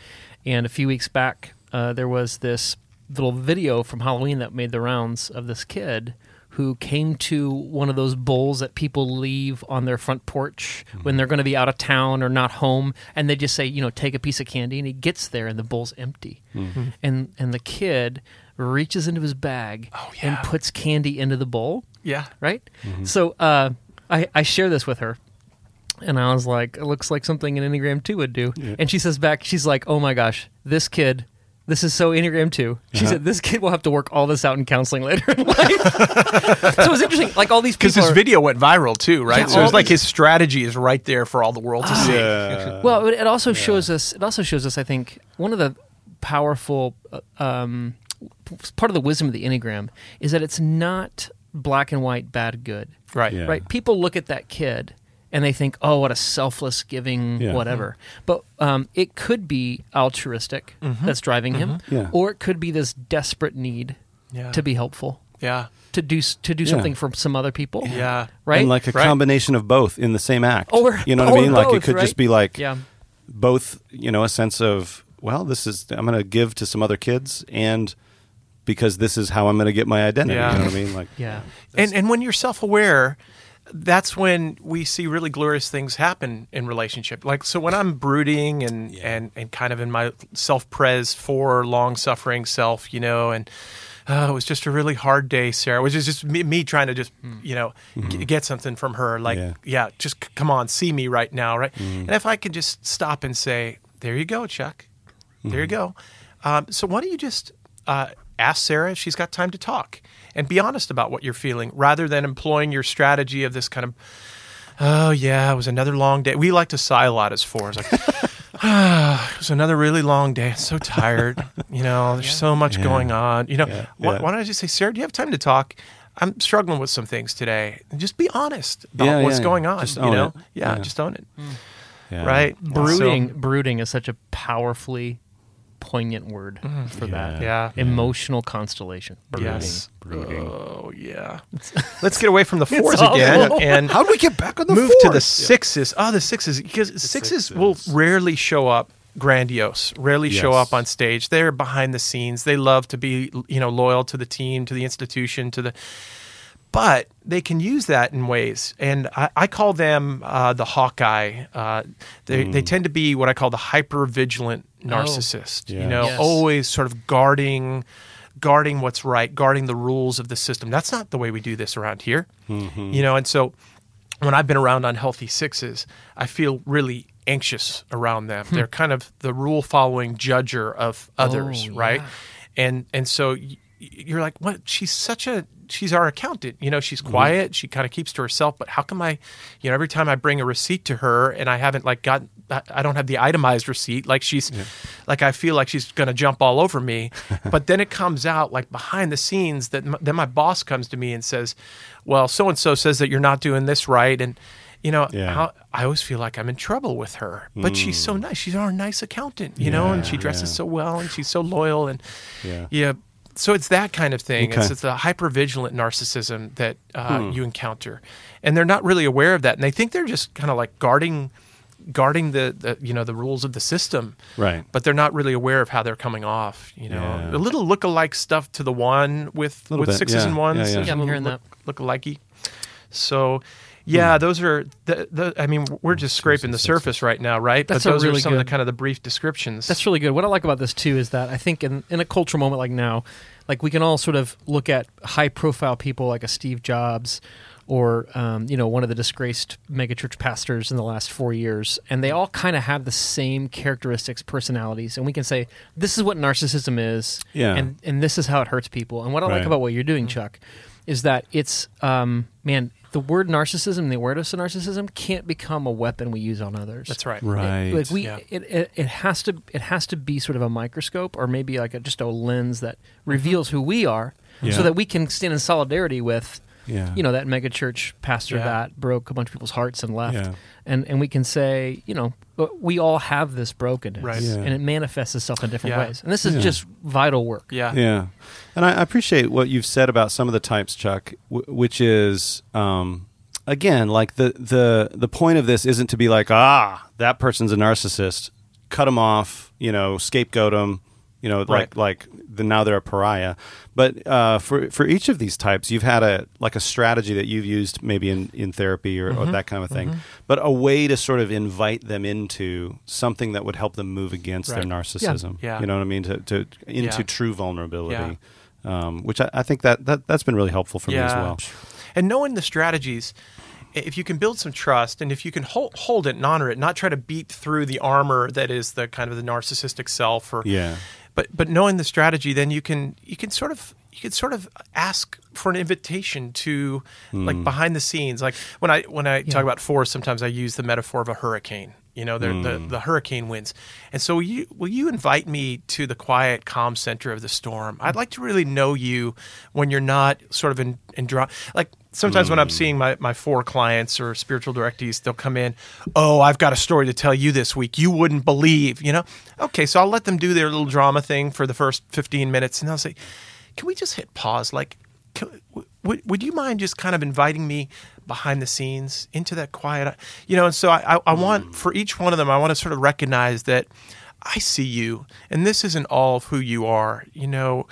And a few weeks back, uh, there was this little video from Halloween that made the rounds of this kid who came to one of those bowls that people leave on their front porch when they're going to be out of town or not home. And they just say, you know, take a piece of candy. And he gets there and the bowl's empty. And, and the kid reaches into his bag Oh, and puts candy into the bowl Yeah. right? So uh, I, I share this with her. And I was like, it looks like something an Enneagram 2 would do. And she says back, she's like, oh my gosh, this kid, this is so Enneagram 2. She said, this kid will have to work all this out in counseling later in life. so it's interesting. Like all these people. Because his are- video went viral too, right? Yeah, so all it's like his strategy is right there for all the world to see. Yeah. Well, it it also shows us. It also shows us. I think one of the powerful uh, um, part of the wisdom of the enneagram is that it's not black and white, bad, good. Right. Yeah. Right. People look at that kid and they think, "Oh, what a selfless, giving, Yeah. whatever." But um, it could be altruistic that's driving him, Yeah. or it could be this desperate need Yeah. to be helpful, Yeah. to do to do Yeah. something for some other people. Yeah. Right. And like a Right. combination of both in the same act. Or- you know what I or mean? Like it both, could just be like yeah. both, you know, a sense of, well, this is I'm going to give to some other kids and because this is how I'm going to get my identity, Yeah. you know what I mean? Like Yeah. And and when you're self aware, that's when we see really glorious things happen in relationship. Like so when I'm brooding and and and kind of in my self pres for long suffering self, you know, and oh, it was just a really hard day, Sarah. Which is just me, me trying to just you know g- get something from her. Like Yeah. yeah, just c- come on, see me right now, right? And if I could just stop and say, "There you go, Chuck. There you go." Um, so why don't you just uh, ask Sarah if she's got time to talk and be honest about what you're feeling, rather than employing your strategy of this kind of, oh yeah, it was another long day. We like to sigh a lot as fours, like, ah, it was another really long day. I'm so tired. you know, there's so much Yeah. going on. You know, Yeah. why, Yeah. why don't I just say, Sarah, do you have time to talk? I'm struggling with some things today. And just be honest about Yeah, what's yeah, going on. Just you know. Yeah, Yeah. just own it. Yeah. Right? brooding So- brooding is such a powerfully poignant word for that Mm-hmm. yeah. emotional constellation brooding Yes. Brooding. Oh yeah. Let's get away from the fours again and How do we get back on the move to the fours? sixes. Oh, the sixes because sixes, will rarely show up grandiose. Rarely show up on stage. They're behind the scenes. They love to be you know loyal to the team, to the institution, to the. But they can use that in ways, and I, I call them uh, the Hawkeye. Uh, they Mm. they tend to be what I call the hyper vigilant narcissist. You Yeah. know, Yes. always sort of guarding guarding what's right, guarding the rules of the system. That's not the way we do this around here. Mm-hmm. You know, and so when I've been around unhealthy sixes, I feel really anxious around them. Hmm. They're kind of the rule following judger of others, Oh, right? yeah. And and so you're like, what? She's such a she's our accountant. You know, Mm-hmm. she's quiet. She kind of keeps to herself. But how come I, you know, every time I bring a receipt to her and I haven't like got, I don't have the itemized receipt. Like she's, like I feel like she's going to jump all over me. but then it comes out like behind the scenes that m- then my boss comes to me and says, well, so and so says that you're not doing this right, and you know, Yeah. how, I always feel like I'm in trouble with her. But she's so nice. She's our nice accountant, you know, and she dresses yeah. so well and she's so loyal and Yeah. yeah. So it's that kind of thing. It's, Okay. it's the hypervigilant narcissism that uh, Hmm. you encounter, and they're not really aware of that, and they think they're just kind of like guarding, guarding the, the you know the rules of the system, Right. But they're not really aware of how they're coming off. You know, Yeah. a little look-alike stuff to the one with with bit, sixes yeah. and ones. Yeah, yeah. Yeah, I'm a little hearing that. look, look-alikey. So. Yeah, Hmm. those are the, the. I mean, we're just scraping the surface right now, right? That's but a those really are some of the good- kind of the brief descriptions. That's really good. What I like about this too is that I think in, in a cultural moment like now, like we can all sort of look at high profile people like a Steve Jobs or um, you know one of the disgraced megachurch pastors in the last four years, and they all kind of have the same characteristics, personalities, and we can say this is what narcissism is, Yeah. and and this is how it hurts people. And what I like about what you're doing, Chuck, is that it's um, man. The word narcissism, the awareness of narcissism, can't become a weapon we use on others. That's right. Right. Like we, Yeah. it, it, it has to, it has to be sort of a microscope, or maybe like a, just a lens that reveals who we are, Yeah. so that we can stand in solidarity with, Yeah. you know, that megachurch pastor Yeah. that broke a bunch of people's hearts and left, Yeah. and and we can say, you know, but we all have this brokenness, Right. Yeah. and it manifests itself in different Yeah. ways, and this is Yeah. just vital work. Yeah. Yeah, and I I appreciate what you've said about some of the types, Chuck, w- which is um, again like the the the point of this isn't to be like ah that person's a narcissist, cut them off, you know, scapegoat them, you know, like Right. like the, now they're a pariah. But uh, for for each of these types, you've had a like a strategy that you've used maybe in in therapy or, or that kind of thing, but a way to sort of invite them into something that would help them move against their narcissism. Yeah. You know what I mean? To, to into Yeah. true vulnerability, um, which I, I think that, that that's been really helpful for me as well. And knowing the strategies, if you can build some trust and if you can hold, hold it and honor it, not try to beat through the armor that is the kind of the narcissistic self or Yeah. But but knowing the strategy then you can you can sort of you can sort of ask for an invitation to Hmm. like behind the scenes. Like when i when i talk about fours sometimes i use the metaphor of a hurricane you know they're the, Hmm. the hurricane winds. And so will you will you invite me to the quiet calm center of the storm? I'd like to really know you when you're not sort of in in draw like sometimes when i'm seeing my, my four clients or spiritual directees they'll come in oh i've got a story to tell you this week. You wouldn't believe you know? Okay so i'll let them do their little drama thing for the first 15 minutes and i'll say can we just hit pause? Like can, would, would you mind just kind of inviting me behind the scenes into that quiet you know and so i, I, I want for each one of them i want to sort of recognize that i see you and this isn't all of who you are you know.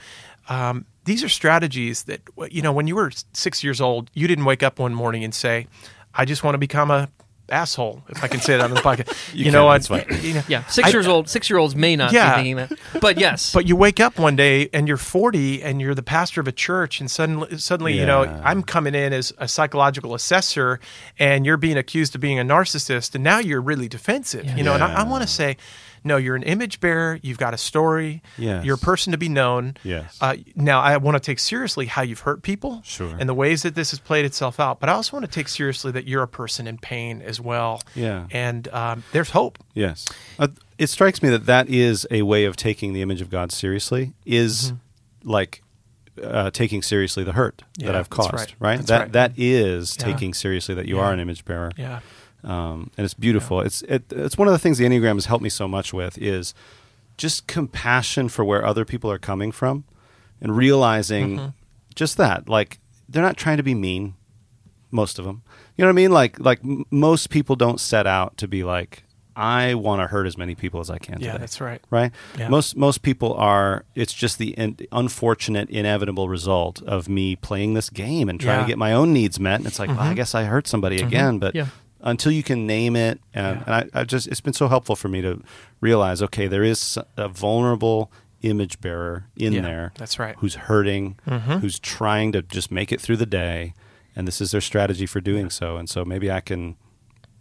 Um, these are strategies that you know when you were six years old you didn't wake up one morning and say i just want to become a asshole if i can say that on the podcast. You, can, know that's I, you know, Yeah, six I- years old, six year olds may not Yeah. be thinking that, but yes, but you wake up one day and you're 40 and you're the pastor of a church and suddenly suddenly you know I'm coming in as a psychological assessor and you're being accused of being a narcissist and now you're really defensive you know and I, I want to say No, you're an image bearer. You've got a story. Yes. You're a person to be known. Yes. Uh, now, I want to take seriously how you've hurt people. Sure. And the ways that this has played itself out. But I also want to take seriously that you're a person in pain as well. Yeah. And um, there's hope. Yes. Uh, it strikes me that that is a way of taking the image of God seriously, is like uh, taking seriously the hurt Yeah, that I've caused, right. That That's right. that is Yeah. taking seriously that you Yeah. are an image bearer. Yeah. Um, and it's beautiful. It's it, it's one of the things the Enneagram has helped me so much with is just compassion for where other people are coming from, and realizing Mm-hmm. just that like they're not trying to be mean. Most of them, you know what I mean. Like like m- most people don't set out to be like I want to hurt as many people as I can. Yeah, today." that's right. Right. Yeah. Most most people are. It's just the in, unfortunate, inevitable result of me playing this game and trying Yeah. Mm-hmm. to get my own needs met. And it's like, well, I guess I hurt somebody again. But Yeah. Until you can name it, and, Yeah. and I, I just it's been so helpful for me to realize, okay, there is a vulnerable image bearer in Yeah, there. that's right. Who's hurting, mm-hmm. who's trying to just make it through the day, and this is their strategy for doing so. And so maybe I can,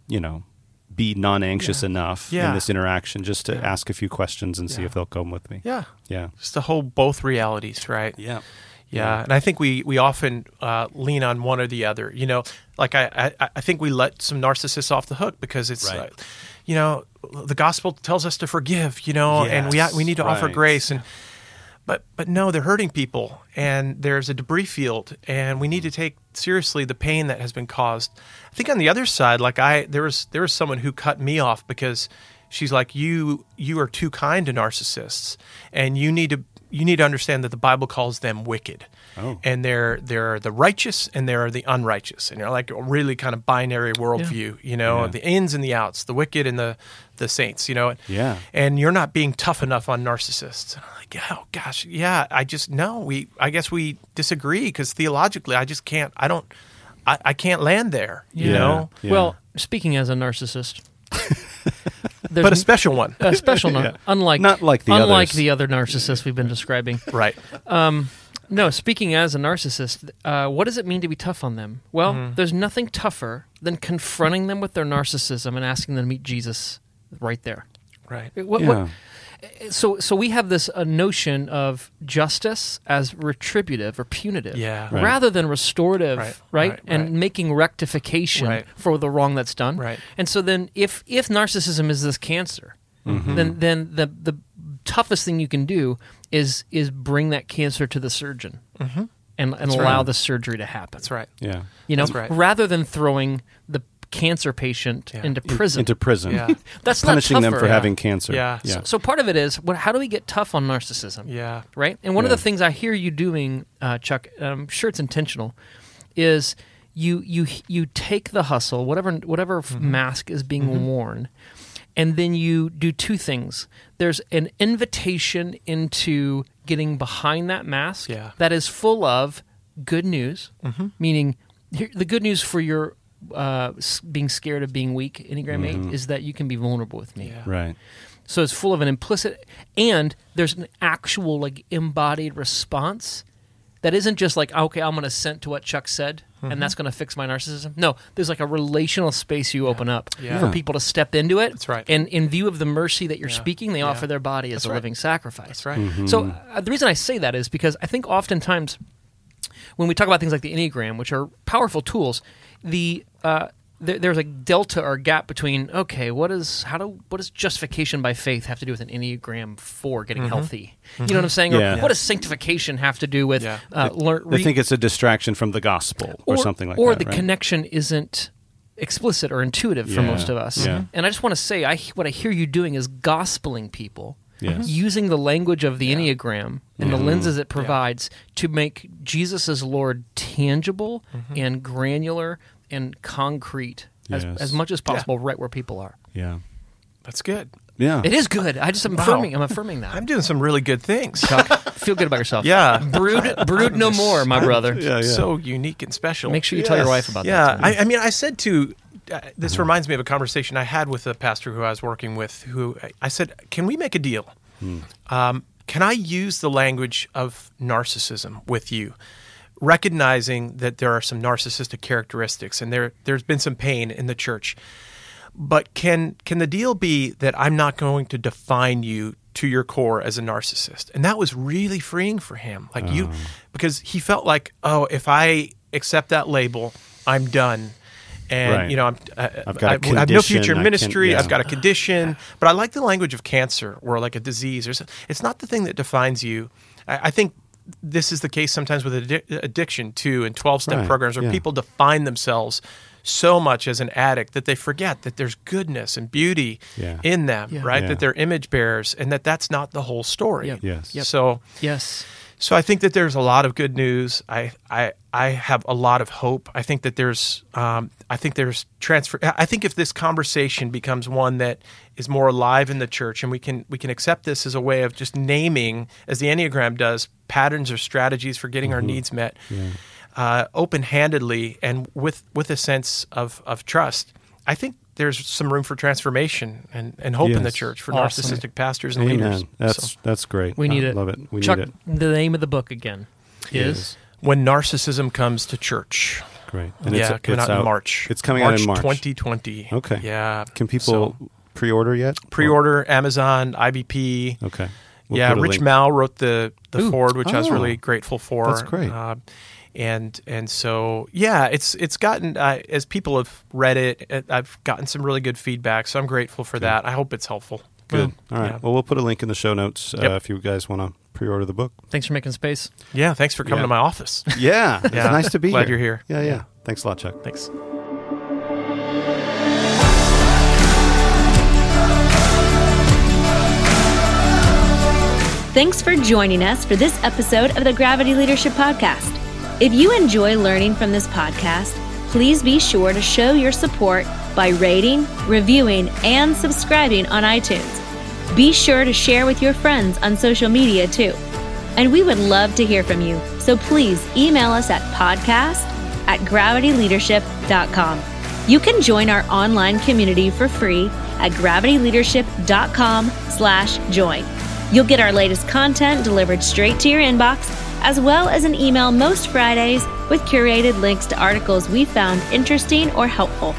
you know. Be non-anxious enough Yeah. in this interaction just to Yeah. ask a few questions and see if they'll come with me. Yeah. Yeah. Just to hold both realities, right? Yeah. Yeah, and I think we we often uh, lean on one or the other. You know, like I, I I think we let some narcissists off the hook because it's, Right. uh, you know, the gospel tells us to forgive. You know, and we we need to offer grace and. But but no, they're hurting people, and there's a debris field, and we need to take seriously the pain that has been caused. I think on the other side, like I there was there was someone who cut me off because she's like you you are too kind to narcissists, and you need to you need to understand that the Bible calls them wicked, Oh. and they're they're the righteous and there are the unrighteous, and they're like a really kind of binary worldview, you know, Yeah. the ins and the outs, the wicked and the the saints, you know, Yeah. and you're not being tough enough on narcissists. And I'm like, oh gosh, yeah, I just no, we I guess we disagree because theologically, I just can't, I don't, I, I can't land there, you Yeah. know, Yeah. Well, speaking as a narcissist, there's but a special one, a special nar- Yeah. unlike Not like the unlike others. the other narcissists we've been describing. right? No, speaking as a narcissist, uh, what does it mean to be tough on them? Well, Mm-hmm. there's nothing tougher than confronting them with their narcissism and asking them to meet Jesus right there. Right. What, Yeah. what, so, so we have this uh, notion of justice as retributive or punitive, Yeah. Right. rather than restorative, Right, right? right, and right. making rectification Right. for the wrong that's done. Right. And so then, if if narcissism is this cancer, Mm-hmm. then then the the toughest thing you can do is is bring that cancer to the surgeon and, and That's allow right. the surgery to happen. That's right. Yeah. You know, That's right. rather than throwing the cancer patient Yeah. into prison. Into prison. Yeah. That's Punishing not them for Yeah. having cancer. Yeah. Yeah. So part of it is, what, how do we get tough on narcissism? Yeah. Right. And one of the things I hear you doing, uh, Chuck, and I'm sure it's intentional, is you you you take the hustle, whatever whatever Mm-hmm. mask is being worn, and then you do two things. There's an invitation into getting behind that mask Yeah. that is full of good news, Mm-hmm. meaning here, the good news for your uh, being scared of being weak, Enneagram 8, is that you can be vulnerable with me. Yeah. Right. So it's full of an implicit, and there's an actual like embodied response that isn't just like okay, I'm going to assent to what Chuck said, and that's going to fix my narcissism. No, there's like a relational space you open up Yeah. for people to step into it. That's right. And in view of the mercy that you're Yeah. speaking, they Yeah. offer their body as That's a right. living sacrifice. That's right. Mm-hmm. So uh, the reason I say that is because I think oftentimes when we talk about things like the Enneagram, which are powerful tools, the uh, there, there's a delta or gap between okay, what is how do what does justification by faith have to do with an Enneagram four getting healthy? You know what I'm saying? Or what does sanctification have to do with Yeah. uh, learn? They think it's a distraction from the gospel or, something like or that. the right? connection isn't explicit or intuitive for Yeah. most of us. Yeah. And I just want to say, I what I hear you doing is gospeling people, Yes. using the language of the Enneagram and the Mhm. lenses it provides to make Jesus as Lord tangible Mm-hmm. and granular and concrete as, Yes. as much as possible, right where people are. Yeah. That's good. Yeah. It is good. I just am Wow. affirming. I'm affirming that. I'm doing some really good things. Chuck, feel good about yourself. Yeah. brood, brood no more, my brother. Yeah, yeah. So unique and special. Make sure you tell your wife about yeah, that. too. I, I mean, I said to uh, this Uh-huh. reminds me of a conversation I had with a pastor who I was working with. Who I said, "Can we make a deal? Hmm. Um, can I use the language of narcissism with you?" Recognizing that there are some narcissistic characteristics and there there's been some pain in the church. but can can the deal be that I'm not going to define you to your core as a narcissist? And that was really freeing for him. Like you, oh. because he felt like, oh, if I accept that label, I'm done. And Right. you know, I'm, I, I've got I, I have no future in ministry. can't- I've got a condition, but I like the language of cancer or like a disease. Or so- it's not the thing that defines you. I, I think this is the case sometimes with addic- addiction too, and twelve step Right, programs where yeah. people define themselves so much as an addict that they forget that there's goodness and beauty Yeah. in them, Yeah. right? Yeah. That they're image bearers, and that that's not the whole story. Yep. Yes. Yep. So, Yes. So I think that there's a lot of good news. I I I have a lot of hope. I think that there's um, I think there's transfer. I think if this conversation becomes one that is more alive in the church, and we can we can accept this as a way of just naming, as the Enneagram does, patterns or strategies for getting our needs met, uh, open handedly and with with a sense of of trust. I think. There's some room for transformation and, and hope in the church for Awesome. narcissistic pastors and Amen. leaders. That's So- that's great. We need I it. Love it. We Chuck, need it. the name of the book again is. is. when narcissism comes to church. Great. And yeah, it's, coming it's out, in March. It's coming out in March. 2020. Okay. Yeah. Can people So, pre-order yet? pre-order Amazon, IVP? Okay. We'll yeah, Rich link. Mouw wrote the the Ooh. forward, which I was Oh. really grateful for. That's great. Uh, and and so yeah, it's it's gotten uh, as people have read it, it, I've gotten some really good feedback. So I'm grateful for that. I hope it's helpful. Good. Well, All right. Yeah. Well, we'll put a link in the show notes uh, Yep. if you guys want to pre-order the book. Thanks for making space. yeah. Thanks for coming Yeah. to my office. Yeah. It's Yeah. nice to be Glad here. you're here. Yeah, yeah. Yeah. Thanks a lot, Chuck. Thanks. Thanks for joining us for this episode of the Gravity Leadership Podcast. If you enjoy learning from this podcast, please be sure to show your support by rating, reviewing, and subscribing on iTunes. Be sure to share with your friends on social media too. And we would love to hear from you, so please email us at podcast at gravityleadership.com. You can join our online community for free at gravityleadership.com slash join. You'll get our latest content delivered straight to your inbox, as well as an email most Fridays with curated links to articles we found interesting or helpful.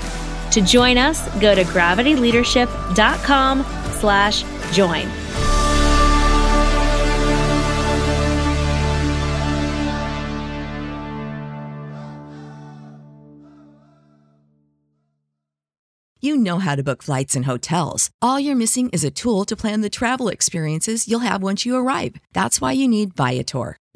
To join us, go to gravityleadership.com slash join. You know how to book flights and hotels. All you're missing is a tool to plan the travel experiences you'll have once you arrive. That's why you need Viator.